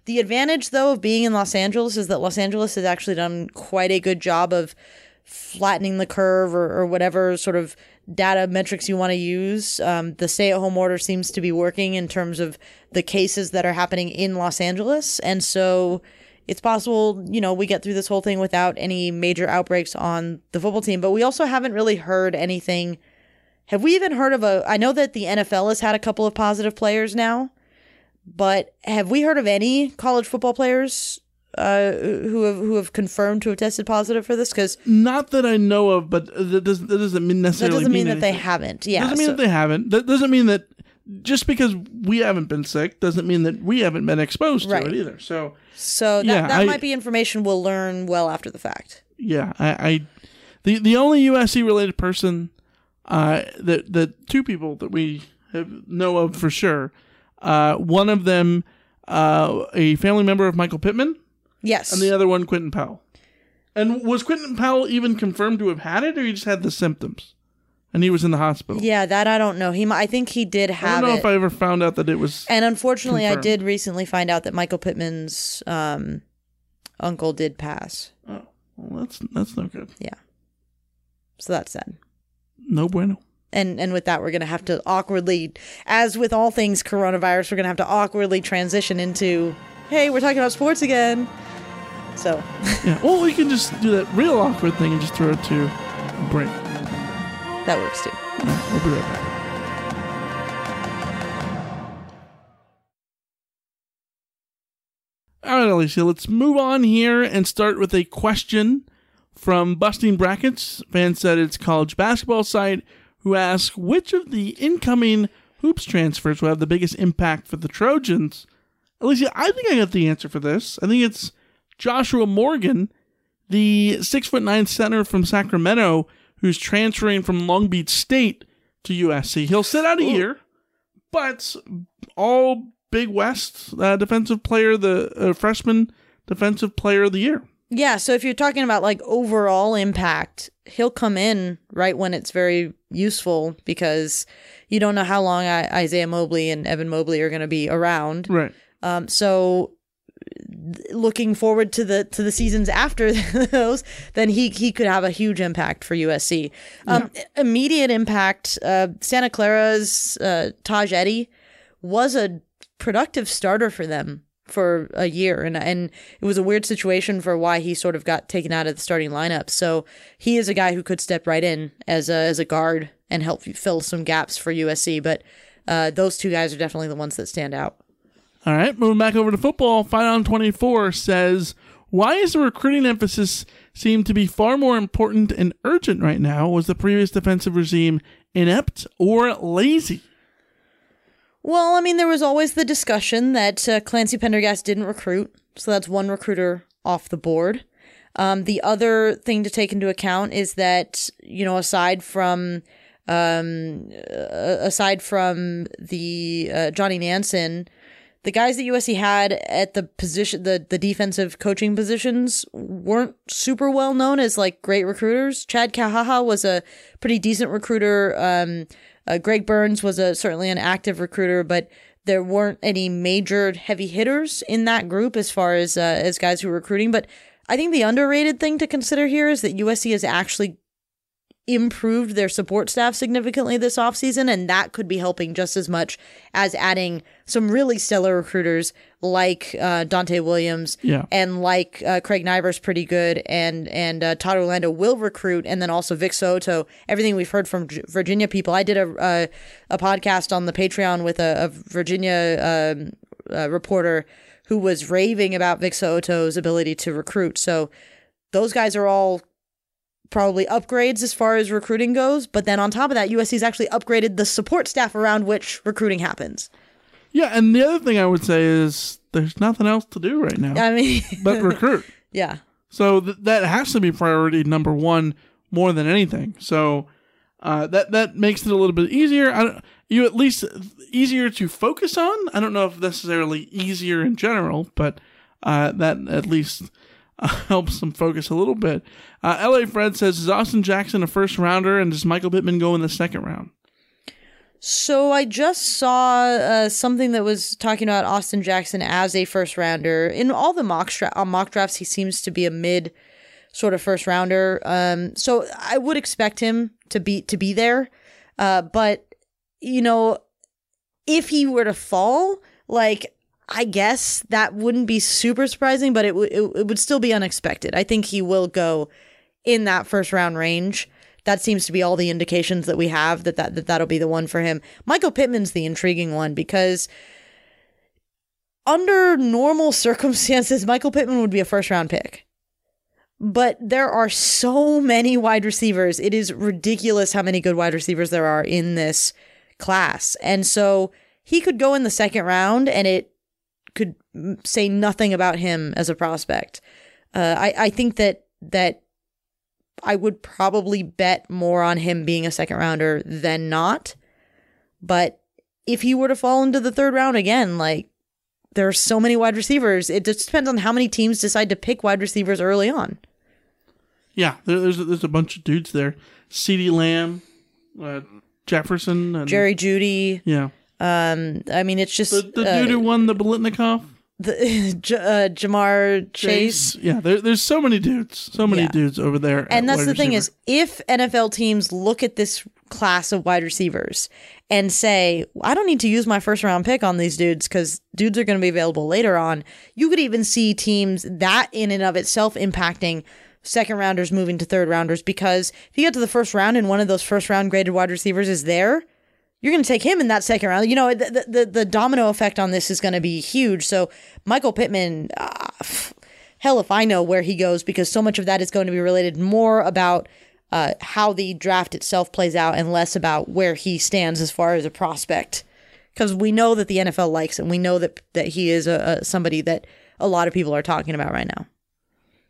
The advantage, though, of being in Los Angeles is that Los Angeles has actually done quite a good job of flattening the curve or, or whatever sort of data metrics you want to use. Um, the stay at home order seems to be working in terms of the cases that are happening in Los Angeles. And so it's possible, you know, we get through this whole thing without any major outbreaks on the football team. But we also haven't really heard anything. Have we even heard of a? I know that the NFL has had a couple of positive players now, but have we heard of any college football players uh, who have who have confirmed to have tested positive for this? Because Not that I know of, but that doesn't that doesn't mean that doesn't mean that they haven't. Yeah, doesn't mean so- that they haven't. That doesn't mean that just because we haven't been sick doesn't mean that we haven't been exposed to Right. it either. So So that, Yeah, that I- might be information we'll learn well after the fact. yeah, I, I the the only USC related person uh, that that two people that we have know of for sure. Uh, one of them, uh, a family member of Michael Pittman, Yes. and the other one, Quentin Powell. And was Quentin Powell even confirmed to have had it, or he just had the symptoms, and he was in the hospital? yeah, that I don't know. He, mi- I think he did have I have don't know it. if I ever found out that it was. and unfortunately, I confirmed. did recently find out that Michael Pittman's um, uncle did pass. Oh, well, that's that's no good. Yeah. So that's sad. No bueno. And and with that, we're gonna have to awkwardly, as with all things coronavirus, we're gonna have to awkwardly transition into, hey, we're talking about sports again. So Yeah. Well, we can just do that real awkward thing and just throw it to a break. that works too. Right, we'll be right back. All right, Alicia, let's move on here and start with a question from Busting Brackets. FanSided's college basketball site who asks which of the incoming hoops transfers will have the biggest impact for the Trojans. Alicia, I think I got the answer for this. I think it's Joshua Morgan, the six foot nine center from Sacramento, who's transferring from Long Beach State to USC. He'll sit out a year, but all Big West uh, defensive player, the uh, freshman defensive player of the year. Yeah, so if you're talking about like overall impact, he'll come in right when it's very useful because you don't know how long I- Isaiah Mobley and Evan Mobley are going to be around. Right. Um, so looking forward to the to the seasons after those, then he he could have a huge impact for USC. Um, Immediate impact. Uh, Santa Clara's uh, Tahj Eaddy was a productive starter for them for a year and and it was a weird situation for why he sort of got taken out of the starting lineup. So he is a guy who could step right in as a as a guard and help fill some gaps for USC, but uh, those two guys are definitely the ones that stand out. All right, moving back over to football. Fight on 24 says, Why is the recruiting emphasis seem to be far more important and urgent right now? Was the previous defensive regime inept or lazy? Well, I mean, there was always the discussion that uh, Clancy Pendergast didn't recruit So that's one recruiter off the board. Um, the other thing to take into account is that, you know, aside from um, uh, aside from the uh, Johnny Nansen, the guys that USC had at the position, the the defensive coaching positions, weren't super well known as like great recruiters. Chad Kauha'aha'a was a pretty decent recruiter. Um, uh, Greg Burns was a certainly an active recruiter, but there weren't any major heavy hitters in that group as far as uh, as guys who were recruiting. But I think the underrated thing to consider here is that USC is actually improved their support staff significantly this offseason, and that could be helping just as much as adding some really stellar recruiters like uh, Donte Williams Yeah. and like uh, Craig Naivar pretty good, and and uh, Todd Orlando will recruit, and then also Vic So'oto. Everything we've heard from Virginia people. I did a uh, a podcast on the Patreon with a, a Virginia um, uh, reporter who was raving about Vic So'oto's ability to recruit. So those guys are all probably upgrades as far as recruiting goes. But then on top of that, USC's actually upgraded the support staff around which recruiting happens. Yeah, and the other thing I would say is there's nothing else to do right now I mean, but recruit. yeah. So th- that has to be priority number one more than anything. So uh, that that makes it a little bit easier. I don't, you at least easier to focus on. I don't know if necessarily easier in general, but uh, that at least uh, helps them focus a little bit. Uh, L.A. Fred says, "Is Austin Jackson a first rounder, and does Michael Pittman go in the second round?" So I just saw uh, something that was talking about Austin Jackson as a first rounder. In all the mock, uh, mock drafts, he seems to be a mid sort of first rounder. Um, so I would expect him to be to be there. Uh, but you know, if he were to fall, like I guess that wouldn't be super surprising, but it would it, it would still be unexpected. I think he will go in that first round range. That seems to be all the indications that we have that, that, that that'll be the one for him. Michael Pittman's the intriguing one because under normal circumstances, Michael Pittman would be a first round pick. But there are so many wide receivers. It is ridiculous how many good wide receivers there are in this class. And so he could go in the second round and it could say nothing about him as a prospect. Uh, I, I think that that I would probably bet more on him being a second rounder than not. But if he were to fall into the third round again, like there are so many wide receivers, it just depends on how many teams decide to pick wide receivers early on. Yeah, there, there's there's a bunch of dudes there. CeeDee Lamb, uh, Jefferson, and, Jerry Jeudy, Yeah, um, I mean, it's just the, the uh, dude who won the Biletnikoff. the J- uh, Ja'Marr Chase. Yeah, there, there's so many dudes, so many Yeah. dudes over there. And that's the thing receiver. is, if NFL teams look at this class of wide receivers and say, I don't need to use my first round pick on these dudes because dudes are going to be available later on, you could even see teams that in and of itself impacting second rounders moving to third rounders because if you get to the first round and one of those first round graded wide receivers is there, you're going to take him in that second round. You know, the, the, the domino effect on this is going to be huge. So, Michael Pittman, uh, hell if I know where he goes because so much of that is going to be related more about uh, how the draft itself plays out and less about where he stands as far as a prospect. Because we know that the NFL likes him. We know that that he is a, a somebody that a lot of people are talking about right now.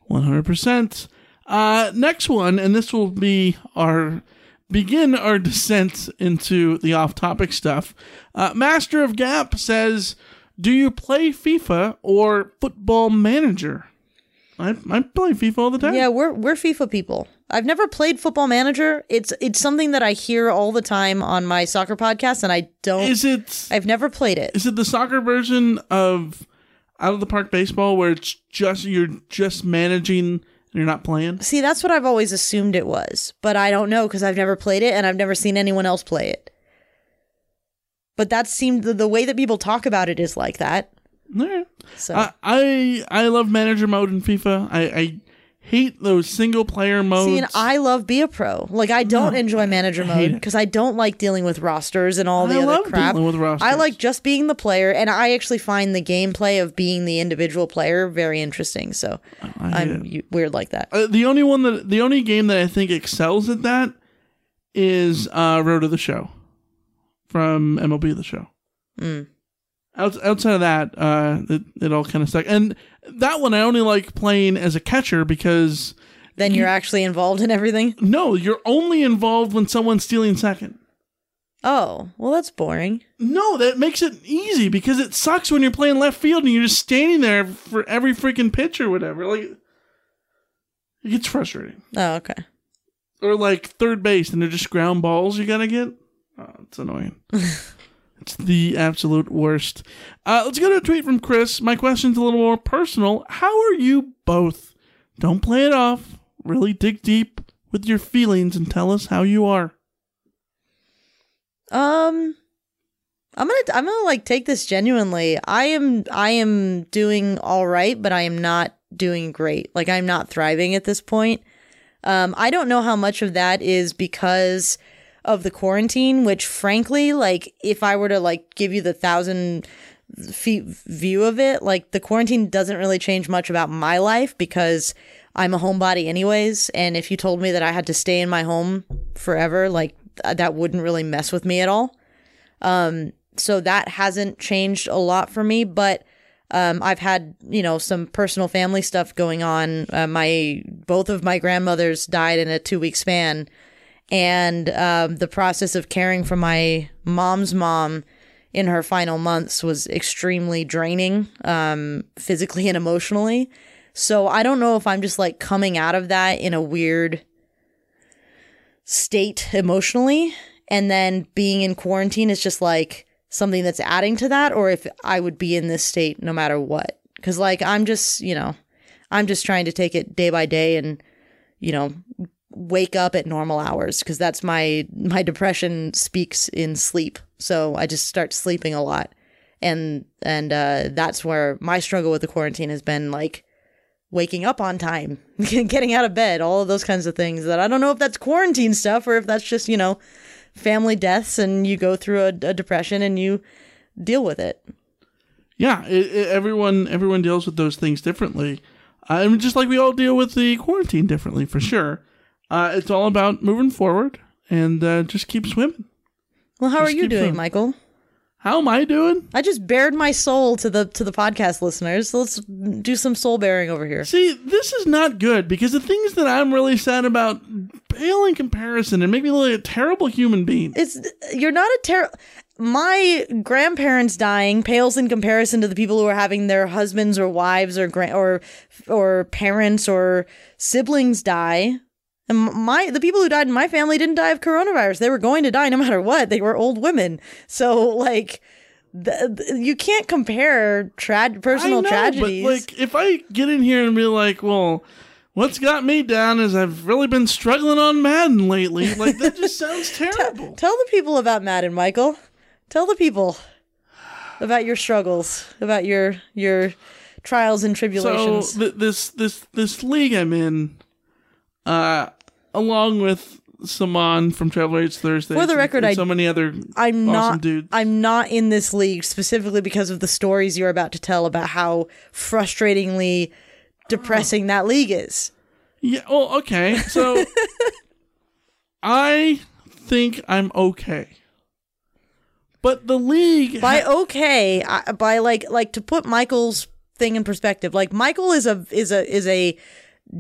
One hundred percent. Uh, next one, and this will be our begin our descent into the off-topic stuff. Uh, Master of Gap says, "Do you play FIFA or Football Manager?" I I play FIFA all the time. Yeah, we're we're FIFA people. I've never played Football Manager. It's it's something that I hear all the time on my soccer podcast, and I don't. Is it I've never played it. is it the soccer version of Out of the Park Baseball where it's just you're just managing you're not playing? See, that's what I've always assumed it was, but I don't know because I've never played it and I've never seen anyone else play it. But that seemed the, the way that people talk about it is like that. Right. So I, I I love manager mode in FIFA. I, I hate those single player modes. See, and I love Be a Pro. Like, I don't No, enjoy manager mode because I don't like dealing with rosters and all the I other love crap. dealing with rosters. I like just being the player, and I actually find the gameplay of being the individual player very interesting. So I I'm it. weird like that. Uh, the only one that the only game that I think excels at that is uh, Road to the Show from MLB The Show. Mm. Out, outside of that, uh, it, it all kind of stuck. And that one I only like playing as a catcher because Then you're actually involved in everything. no, you're only involved when someone's stealing second. Oh, well, that's boring. No, that makes it easy because it sucks when you're playing left field and you're just standing there for every freaking pitch or whatever. Like, it gets frustrating. Oh, okay. Or like third base and they're just ground balls you gotta get. Oh, it's annoying. the absolute worst. Uh, let's go to a tweet from Chris. My question's a little more personal. How are you both? Don't play it off. Really dig deep with your feelings and tell us how you are. Um, I'm gonna I'm gonna like take this genuinely. I am I am doing all right, but I am not doing great. Like I'm not thriving at this point. Um, I don't know how much of that is because of the quarantine, which frankly, like if I were to like give you the thousand feet view of it, like the quarantine doesn't really change much about my life because I'm a homebody anyways. And if you told me that I had to stay in my home forever, like th- that wouldn't really mess with me at all. Um, so that hasn't changed a lot for me, but um, I've had you know some personal family stuff going on. Uh, my both of my grandmothers died in a two week span, and um, the process of caring for my mom's mom in her final months was extremely draining, um, physically and emotionally. So I don't know if I'm just like coming out of that in a weird state emotionally, and then being in quarantine is just like something that's adding to that, or if I would be in this state no matter what. Because like I'm just you know, I'm just trying to take it day by day and you know wake up at normal hours because that's my my depression speaks in sleep so i just start sleeping a lot and and uh that's where my struggle with the quarantine has been like waking up on time getting out of bed all of those kinds of things that i don't know if that's quarantine stuff or if that's just you know family deaths and you go through a, a depression and you deal with it yeah, it, it, everyone everyone deals with those things differently. I mean, just like we all deal with the quarantine differently, for sure. Uh, it's all about moving forward and uh, just keep swimming. well how Just are you doing swimming. michael How am I doing? i just bared my soul to the to the podcast listeners let's do some soul bearing over here See, this is not good because the things that I'm really sad about pale in comparison and make me look like a terrible human being. it's you're not a ter my grandparents dying pales in comparison to the people who are having their husbands or wives or grand or or parents or siblings die and my the people who died in my family didn't die of coronavirus. They were going to die no matter what. They were old women. So like th- th- you can't compare tra- personal know, tragedies. But like, if I get in here and be like, well, what's got me down is I've really been struggling on Madden lately. Like that just sounds terrible. tell the people about madden michael. Tell the people about your struggles about your your trials and So tribulations. th- this this this league I'm in, uh, along with Saman from Travel Rates Thursday. For the record, and I- so many other I'm awesome not dudes. I'm not in this league specifically because of the stories you're about to tell about how frustratingly depressing that league is. Yeah. Oh, okay. So I think I'm okay. But the league By okay, I, by like like to put Michael's thing in perspective, like Michael is a is a is a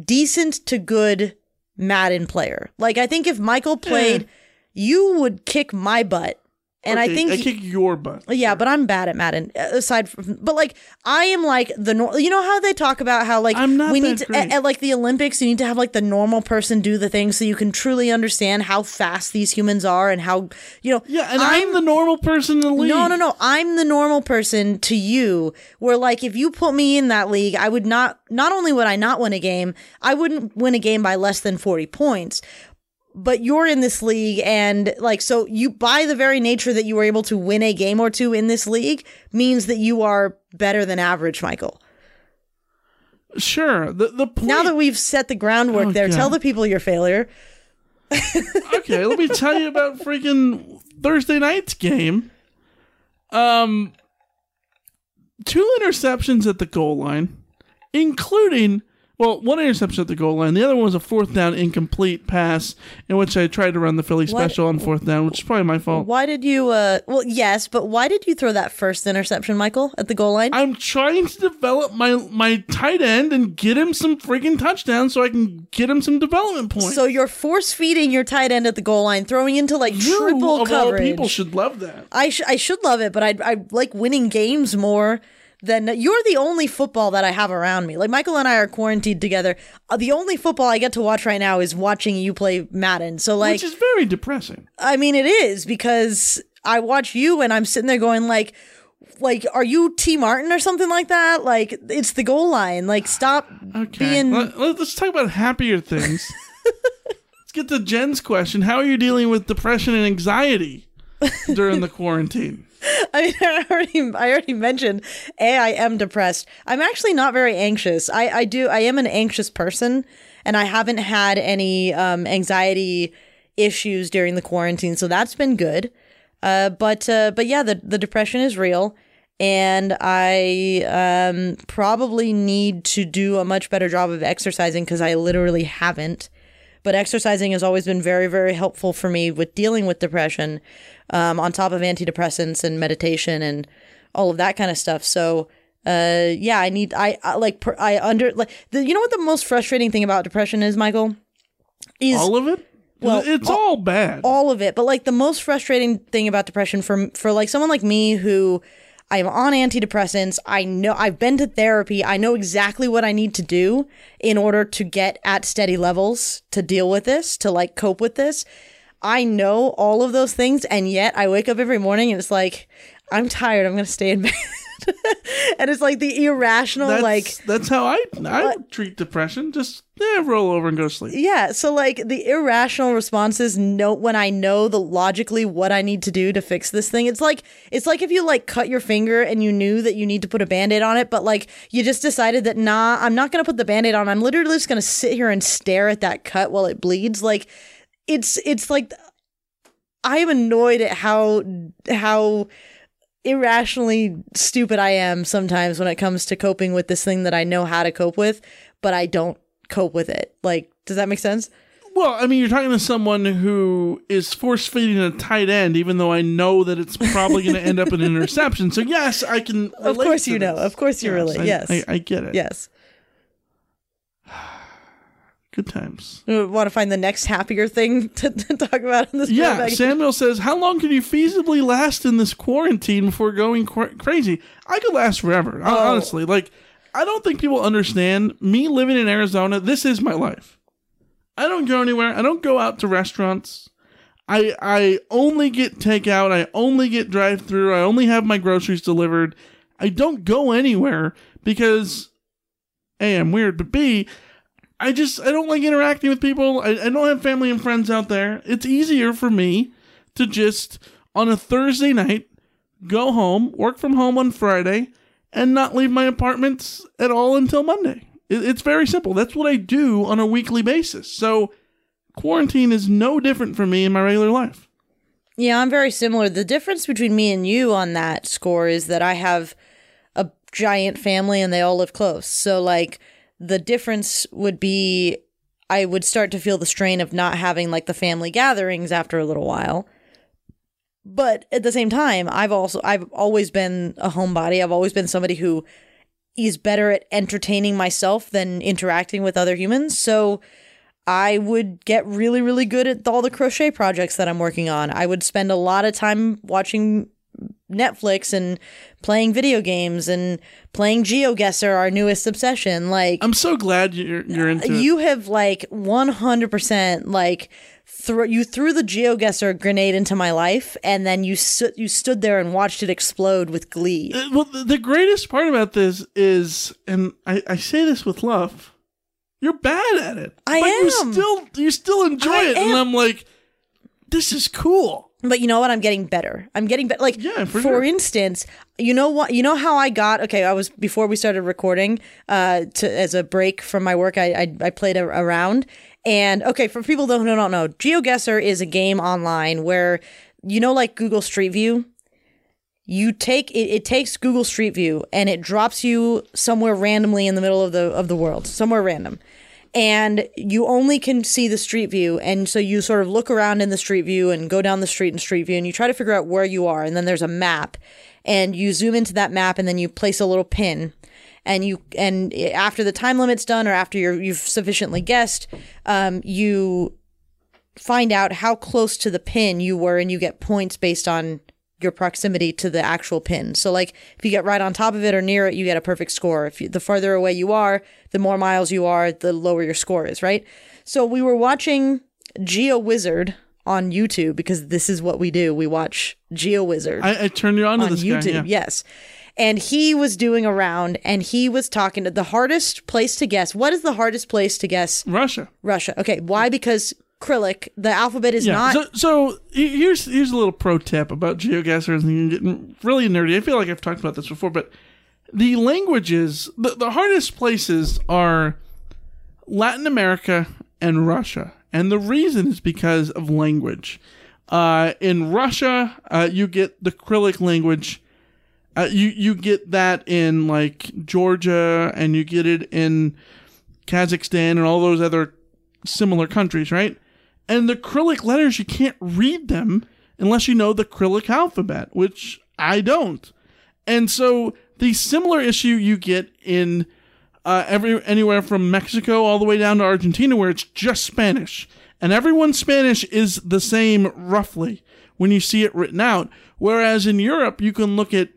decent to good Madden player. Like I think if Michael played, you would kick my butt. And I think I kick your butt. Yeah, but I'm bad at Madden. uh, Aside from, but like I am like the nor- you know how they talk about how like I'm not we need to at, at, like the Olympics you need to have like the normal person do the thing so you can truly understand how fast these humans are and how you know Yeah, and I'm, the normal person in the league. no, no, no. I'm the normal person to you. Where like if you put me in that league, I would not. Not only would I not win a game, I wouldn't win a game by less than forty points. But you're in this league, and like so, you by the very nature that you were able to win a game or two in this league means that you are better than average, Michael. Sure. The the point. Now that we've set the groundwork Oh, there, tell the people your failure. okay, let me tell you about freaking Thursday night's game. Um, two interceptions at the goal line, including Well, one interception at the goal line. The other one was a fourth down incomplete pass in which I tried to run the Philly What- special on fourth down, which is probably my fault. Why did you? uh Well, yes, but why did you throw that first interception, Michael, at the goal line? I'm trying to develop my my tight end and get him some freaking touchdowns so I can get him some development points. so you're force feeding your tight end at the goal line, throwing into like you triple of coverage. all people should love that. I sh- I should love it, but I I like winning games more than you're the only football that I have around me. Like Michael and I are quarantined together. Uh, the only football I get to watch right now is watching you play Madden. So like, which is very depressing. I mean, it is because I watch you and I'm sitting there going like. Like, are you Tee Martin or something like that? Like, it's the goal line. Like, stop Okay. being. Let, us talk about happier things. let's get to Jen's question. How are you dealing with depression and anxiety during the quarantine? I mean, I already, I already mentioned. A, I am depressed. I'm actually not very anxious. I, I do, I am an anxious person, and I haven't had any um, anxiety issues during the quarantine, so that's been good. Uh, but, uh, but yeah, the the depression is real, and I um, probably need to do a much better job of exercising because I literally haven't. But exercising has always been very, very helpful for me with dealing with depression, um, on top of antidepressants and meditation and all of that kind of stuff. So, uh, yeah, I need, I, I like, per, I under, like, the, you know what the most frustrating thing about depression is, Michael? Is all of it? well, it's all, bad. all of it. But like the most frustrating thing about depression for for like someone like me who I'm on antidepressants, I know I've been to therapy, I know exactly what I need to do in order to get at steady levels to deal with this, to like cope with this. I know all of those things and yet I wake up every morning and it's like I'm tired, I'm going to stay in bed. and it's like the irrational that's, like that's how I I treat depression. Just yeah, roll over and go to sleep. Yeah, so like the irrational responses know when I know the logically what I need to do to fix this thing. It's like it's like if you like cut your finger and you knew that you need to put a band-aid on it, but like you just decided that nah, I'm not gonna put the band-aid on. I'm literally just gonna sit here and stare at that cut while it bleeds. Like it's it's like I am annoyed at how how irrationally stupid I am sometimes when it comes to coping with this thing that I know how to cope with, but I don't cope with it. Like, does that make sense? Well, I mean, you're talking to someone who is force feeding a tight end, even though I know that it's probably going to end up in an interception. So yes, I can. Of course you know. Of course you relate. I- Yes. I, I get it. Yes. Good times. Want to find the next happier thing to, to talk about in this Yeah? Samuel says, "How long can you feasibly last in this quarantine before going cra- crazy?" I could last forever, Oh. honestly. Like, I don't think people understand me living in Arizona. This is my life. I don't go anywhere. I don't go out to restaurants. I I only get takeout. I only get drive through. I only have my groceries delivered. I don't go anywhere because a I'm weird, but b I just I don't like interacting with people. I, I don't have family and friends out there. It's easier for me to just on a Thursday night go home, work from home on Friday, and not leave my apartments at all until Monday. It, it's very simple. That's what I do on a weekly basis. So quarantine is no different for me in my regular life. Yeah, I'm very similar. The difference between me and you on that score is that I have a giant family and they all live close. So, like, the difference would be I would start to feel the strain of not having like the family gatherings after a little while. But at the same time, I've also I've always been a homebody. I've always been somebody who is better at entertaining myself than interacting with other humans. So I would get really, really good at all the crochet projects that I'm working on. I would spend a lot of time watching Netflix and playing video games and playing GeoGuessr, our newest obsession. Like I'm so glad you're you're into it. you have like 100% like throw you threw the GeoGuessr grenade into my life and then you stood you stood there and watched it explode with glee. Uh, Well, the, greatest part about this is, and I, I say this with love, you're bad at it. I but You am. still, you still enjoy I it, and. I'm like, this is cool. But you know what? I'm getting better. I'm getting better. Like, Yeah, for for, sure. instance, you know what? You know how I got? Okay, I was before we started recording. Uh, to as a break from my work, I I, I played a, a round. And okay, for people who don't know, GeoGuessr is a game online where you know, like Google Street View. you take it, it takes Google Street View and it drops you somewhere randomly in the middle of the of the world, somewhere random. And you only can see the street view. And so you sort of look around in the street view and go down the street in street view and you try to figure out where you are. And then there's a map and you zoom into that map and then you place a little pin and you and after the time limit's done or after you're, you've sufficiently guessed um, you find out how close to the pin you were and you get points based on your proximity to the actual pin so like if you get right on top of it or near it you get a perfect score if you, the farther away you are the more miles you are the lower your score is right so we were watching GeoWizard on youtube because this is what we do we watch GeoWizard I, I turned you on to on this YouTube. guy. Yeah. Yes. And he was doing a round and he was talking to the hardest place to guess. What is the hardest place to guess Russia. Russia? Okay. Why? Because Cyrillic, the alphabet is not. So, so here's here's a little pro tip about geoguessers and getting really nerdy. I feel like I've talked about this before, but the languages, the, the hardest places are Latin America and Russia, and the reason is because of language. Uh, in Russia, uh, you get the Cyrillic language. Uh, you you get that in like Georgia, and you get it in Kazakhstan and all those other similar countries, right? And the Cyrillic letters, you can't read them unless you know the Cyrillic alphabet, which I don't. And so the similar issue you get in uh, every anywhere from Mexico all the way down to Argentina, where it's just Spanish, and everyone's Spanish is the same roughly when you see it written out. Whereas in Europe, you can look at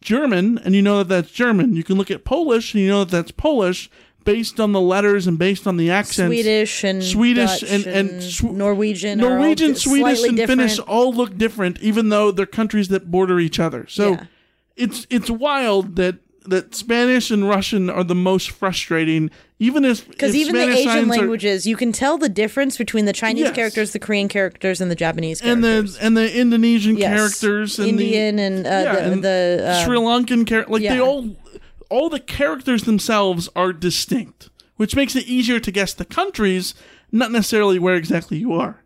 German and you know that that's German. You can look at Polish and you know that that's Polish based on the letters and based on the accents. Swedish and Swedish Dutch and, and, and Sw- Norwegian Norwegian, Swedish, and Finnish all look different, even though they're countries that border each other. So Yeah. it's it's wild that that Spanish and Russian are the most frustrating, even if Because even Spanish the Asian signs are- languages, you can tell the difference between the Chinese Yes. characters, the Korean characters, and the Japanese and the and the Indonesian Yes. characters, and Indian the, and, uh, yeah, the, and the uh, Sri Lankan character, like they yeah. all all the characters themselves are distinct, which makes it easier to guess the countries, not necessarily where exactly you are.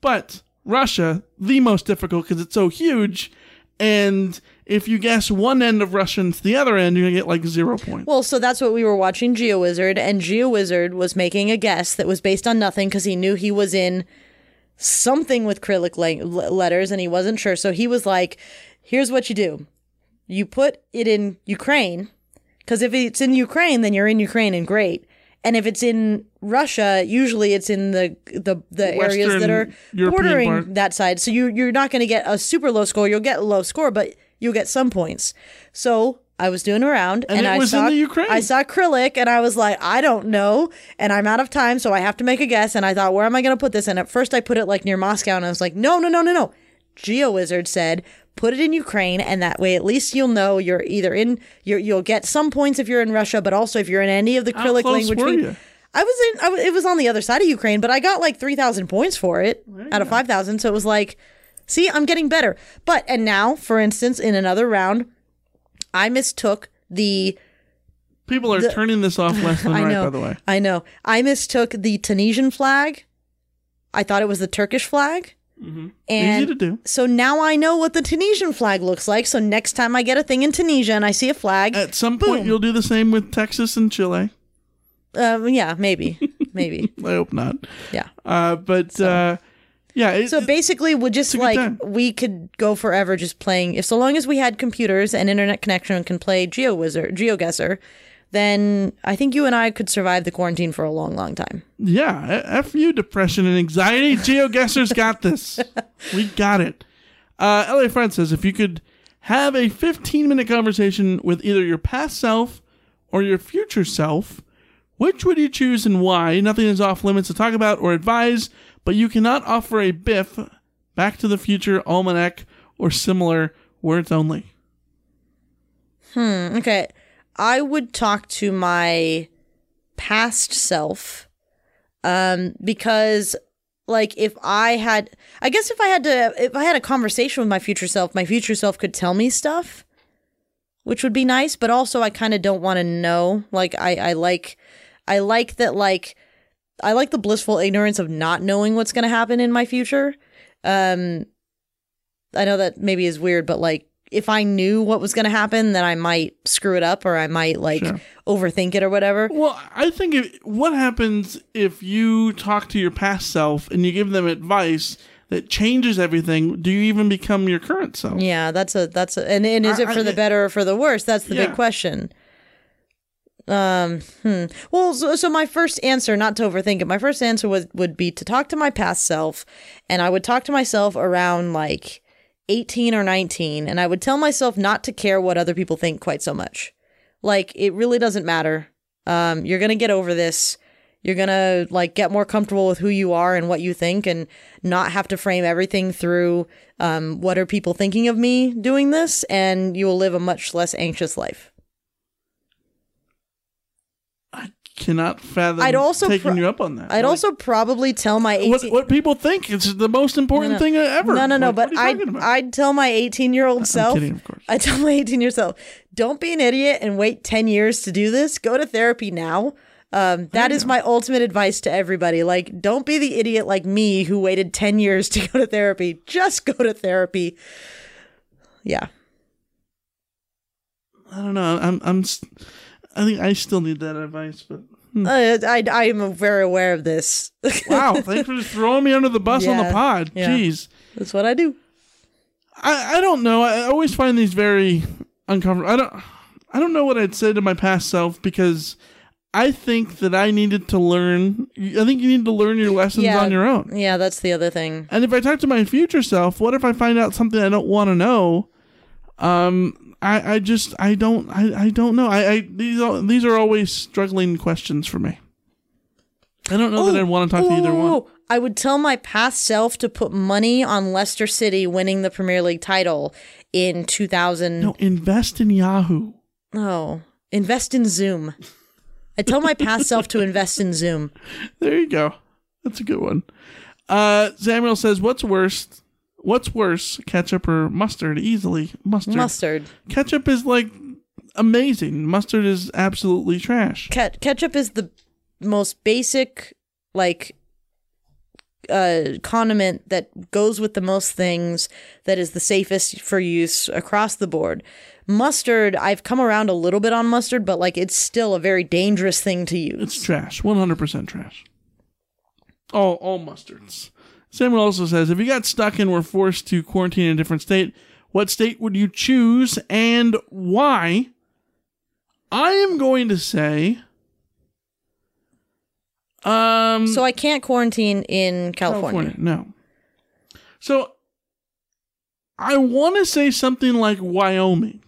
But Russia, the most difficult because it's so huge, and if you guess one end of Russian to the other end, you're gonna get like zero points. Well, so that's what we were watching GeoWizard, and GeoWizard was making a guess that was based on nothing because he knew he was in something with Cyrillic letters and he wasn't sure. So he was like, here's what you do you put it in Ukraine, because if it's in Ukraine, then you're in Ukraine and great. And if it's in Russia, usually it's in the the, the areas that are European bordering part. that side. So you you're not going to get a super low score. You'll get a low score, but you'll get some points. So I was doing around And and, I was in saw the Ukraine. I saw Cyrillic and I was like, I don't know, and I'm out of time, so I have to make a guess. And I thought, where am I going to put this? And at first, I put it like near Moscow, and I was like, no, no, no, no, no. GeoWizard said, put it in Ukraine, and that way at least you'll know you're either in. You're, you'll get some points if you're in Russia, but also if you're in any of the How close language. were you? I was in. I was, it was on the other side of Ukraine, but I got like three thousand points for it out of five thousand. So it was like, see, I'm getting better. But and now, for instance, in another round, I mistook the. People are the- turning this off left and I right, know. by the way. I know. I mistook the Tunisian flag. I thought it was the Turkish flag. And Easy to do. So now I know what the Tunisian flag looks like. So next time I get a thing in Tunisia and I see a flag, At some point, Boom. you'll do the same with Texas and Chile. um, yeah, maybe, maybe, I hope not. yeah. Uh, but uh, yeah, it, So basically, we just like time. we could go forever just playing. If so long as we had computers and internet connection and can play GeoWizard, GeoGuessr, then I think you and I could survive the quarantine for a long, long time. yeah, f you depression and anxiety. GeoGuessr's got this. We got it. Uh, L.A. Fred says if you could have a 15 minute conversation with either your past self or your future self, which would you choose and why? Nothing is off limits to talk about or advise, but you cannot offer a Biff, Back to the Future, Almanac, or similar words only. Hmm. Okay. I would talk to my past self, um, because like if I had, I guess if I had to, if I had a conversation with my future self, my future self could tell me stuff, which would be nice. But also, I kind of don't want to know. Like, I, I like, I like that. Like, I like the blissful ignorance of not knowing what's going to happen in my future. Um, I know that maybe is weird, but like if I knew what was going to happen, then I might screw it up or I might like Sure. overthink it or whatever. Well, I think if, what happens if you talk to your past self and you give them advice that changes everything? Do you even become your current self? Yeah, that's a that's a and, and is I- it for I- the better or for the worse? That's the Yeah. big question. Um, hmm. Well, so, so my first answer, not to overthink it, my first answer would, would be to talk to my past self, and I would talk to myself around like eighteen or nineteen, and I would tell myself not to care what other people think quite so much. Like it really doesn't matter. Um, you're gonna get over this. You're gonna like get more comfortable with who you are and what you think, and not have to frame everything through um, what are people thinking of me doing this, and you will live a much less anxious life. Cannot fathom I'd also taking pro- you up on that. I'd Like, also probably tell my 18- what what people think is the most important No, no. thing ever. No, no, no. Like, but I'd. I'd tell my 18 year old self. kidding, of course. I tell my 18 year self, don't be an idiot and wait 10 years to do this. Go to therapy now. Um, that is my ultimate advice to everybody. Like, don't be the idiot like me who waited 10 years to go to therapy. Just go to therapy. Yeah. I don't know. I'm I'm. I think I still need that advice, but Uh, I, I am very aware of this. wow! Thanks for just throwing me under the bus on the Yeah, pod. yeah. Jeez. That's what I do. I, I don't know. I always find these very uncomfortable. I don't I don't know what I'd say to my past self because I think that I needed to learn. I think you need to learn your lessons Yeah. on your own. Yeah, that's the other thing. And if I talk to my future self, what if I find out something I don't want to know? Um, I, I just I don't I, I don't know. I, I these are these are always struggling questions for me. I don't know that I'd want to talk to either one. Oh, I would tell my past self to put money on Leicester City winning the Premier League title in 2000. No, invest in Yahoo. Oh, invest in Zoom. I tell my past self to invest in Zoom. There you go. That's a good one. Uh, Samuel says, "What's worse? What's worse, ketchup or mustard?" Easily, mustard. Mustard. Ketchup is like amazing. Mustard is absolutely trash. Ket- ketchup is the most basic, like, uh, condiment that goes with the most things, that is the safest for use across the board. Mustard, I've come around a little bit on mustard, but like it's still a very dangerous thing to use. It's trash. One hundred percent trash. All all mustards. Samuel also says, if you got stuck and were forced to quarantine in a different state, what state would you choose and why? I am going to say, um, So I can't quarantine in California. No. So I want to say something like Wyoming.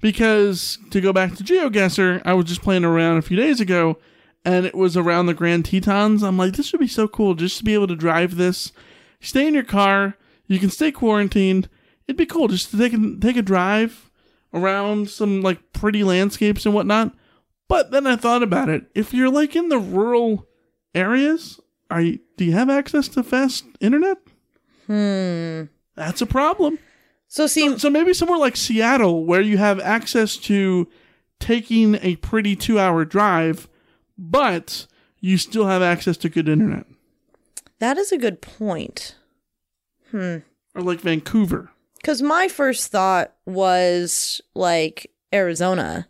Because to go back to GeoGuessr, I was just playing around a few days ago and it was around the Grand Tetons. I'm like, this would be so cool just to be able to drive this. Stay in your car. You can stay quarantined. It'd be cool just to take a, take a drive around some like pretty landscapes and whatnot. But then I thought about it. If you're like in the rural areas, are you, do you have access to fast internet? Hmm. That's a problem. So see, so, maybe somewhere like Seattle, where you have access to taking a pretty two-hour drive, but you still have access to good internet, That is a good point. Hmm. or like Vancouver. Because my first thought was like Arizona,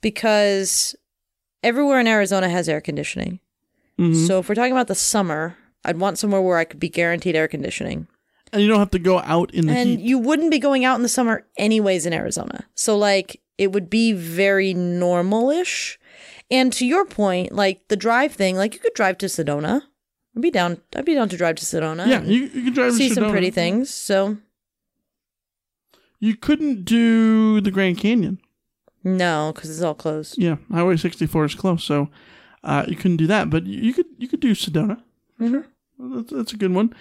because everywhere in Arizona has air conditioning. Mhm. So if we're talking about the summer, I'd want somewhere where I could be guaranteed air conditioning. and you don't have to go out in the and heat. you wouldn't be going out in the summer anyways in Arizona. So like it would be very normal-ish. And to your point, like the drive thing, like you could drive to Sedona. I'd be down I'd be down to drive to Sedona. Yeah, you, you can drive to Sedona. see some pretty things. So You couldn't do the Grand Canyon. no, because it's all closed. Yeah, Highway 64 is closed, so uh, you couldn't do that. But you could you could do Sedona. Mhm. Well, That's, that's a good one.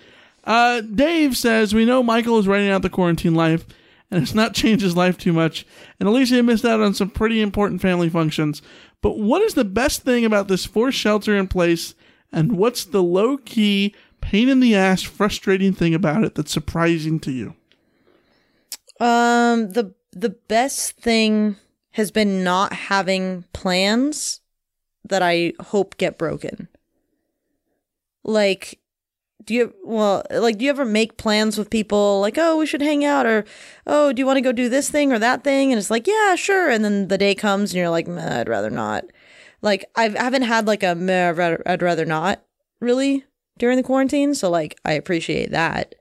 Uh, Dave says we know Michael is writing out the quarantine life, and it's not changed his life too much. And Alicia missed out on some pretty important family functions. But what is the best thing about this forced shelter in place? And what's the low key pain in the ass, frustrating thing about it that's surprising to you? Um, the the best thing has been not having plans that I hope get broken. Like do you well like do you ever make plans with people like oh we should hang out or oh do you want to go do this thing or that thing? And it's like yeah sure. And then the day comes and you're like I'd rather not. Like I've, I haven't had like a Meh, I'd, rather, I'd rather not really during the quarantine so like I appreciate that.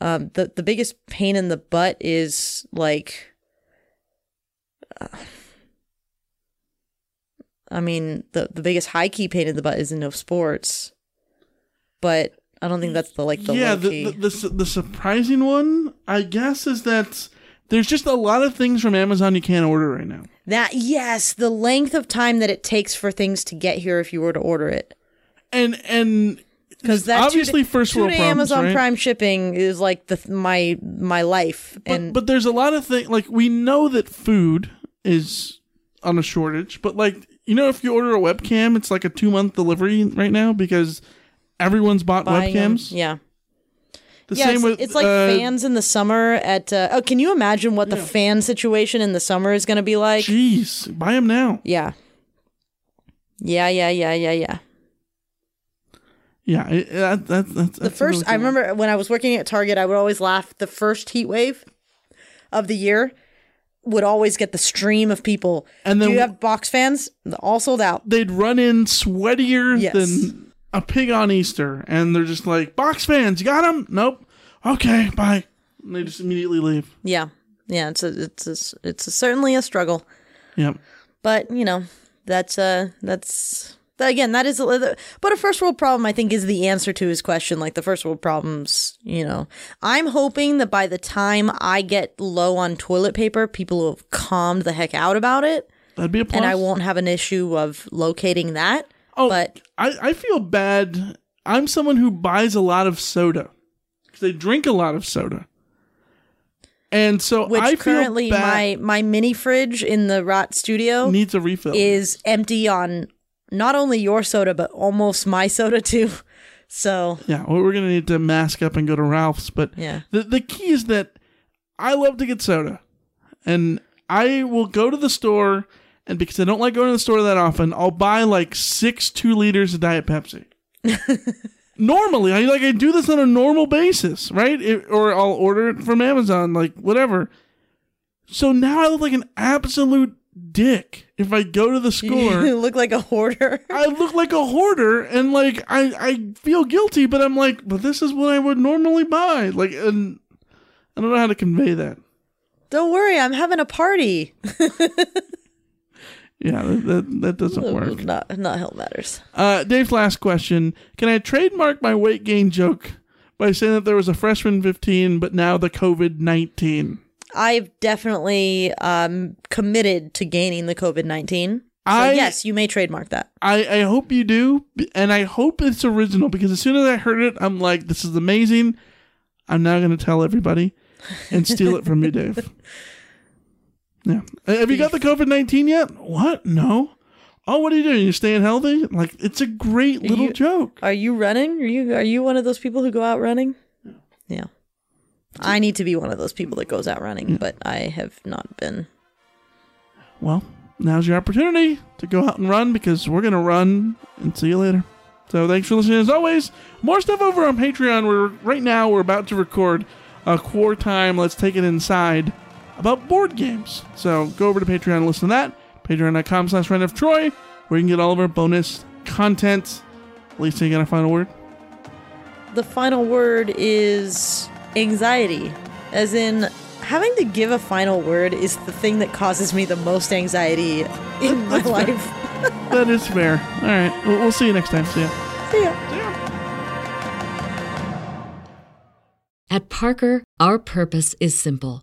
Um the the biggest pain in the butt is like uh, I mean the the biggest high key pain in the butt is in no sports but I don't think that's the like the yeah, the, the, the the surprising one, I guess, is that there's just a lot of things from Amazon you can't order right now. That yes, the length of time that it takes for things to get here if you were to order it. And and Because that obviously two, first two world problems, Amazon right? Prime shipping is like the my my life, But, and but there's a lot of things like we know that food is on a shortage, but like you know, if you order a webcam, it's like a two month delivery right now because everyone's bought buying webcams. yeah, The yeah. same It's, with it's like uh, fans in the summer at. Uh, oh, can you imagine what the fan situation in the summer is going to be like? Jeez, buy them now. Yeah. Yeah, yeah, yeah, yeah, yeah. Yeah, it, that, that, that's the first I remember when I was working at Target, I would always laugh. The first heat wave of the year would always get the stream of people. And then do you have box fans? All sold out. they'd run in sweatier Yes. than a pig on Easter, and they're just like, "Box fans, you got them? Nope. Okay, bye." And they just immediately leave. Yeah, yeah. It's a, it's a, it's a, certainly a struggle, Yep. but you know that's uh that's again that is a, but a first world problem. I think is the answer to his question. Like the first world problems, you know. I'm hoping that by the time I get low on toilet paper, people will have calmed the heck out about it. That'd be a plus. and I won't have an issue of locating that. Oh, but I, I feel bad. I'm someone who buys a lot of soda because I drink a lot of soda, and so which I feel currently bad. my my mini fridge in the Rot Studio needs a refill. is empty on not only your soda but almost my soda too. So yeah, well, we're gonna need to mask up and go to Ralph's. But Yeah. the the key is that I love to get soda, and I will go to the store, and because I don't like going to the store that often, I'll buy like six two liters of Diet Pepsi. Normally, I like I do this on a normal basis, right? It, or I'll order it from Amazon, like whatever. So now I look like an absolute dick if I go to the store. you look like a hoarder. I look like a hoarder and like I I feel guilty, but I'm like, but this is what I would normally buy. Like and I don't know how to convey that. Don't worry, I'm having a party. Yeah, that that, that doesn't work. Not not health matters. Uh, Dave's last question: Can I trademark my weight gain joke by saying that there was a freshman 15, but now the COVID 19? I've definitely um committed to gaining the COVID nineteen. So I- yes, you may trademark that. I, I hope you do, and I hope it's original because as soon as I heard it, I'm like, this is amazing. I'm now going to tell everybody and steal it from you, Dave. Yeah. Have you got the COVID 19 yet? What? No. Oh, what are you doing? You're staying healthy? Like, it's a great little you- joke. Are you running? Are you are you one of those people who go out running? Yeah. I need to be one of those people that goes out running, but I have not been. Well, now's your opportunity to go out and run because we're going to run and see you later. So thanks for listening as always. More stuff over on Patreon. We're right now we're about to record a core time. Let's take it inside about board games. So go over to Patreon and listen to that. Patreon.com slash Reign of Troy, where you can get all of our bonus content. Lisa, you got a final word? The final word is anxiety, as in having to give a final word is the thing that causes me the most anxiety in my life. that is fair. All right. We'll, we'll see you next time. See ya. See ya. At Parker, our purpose is simple.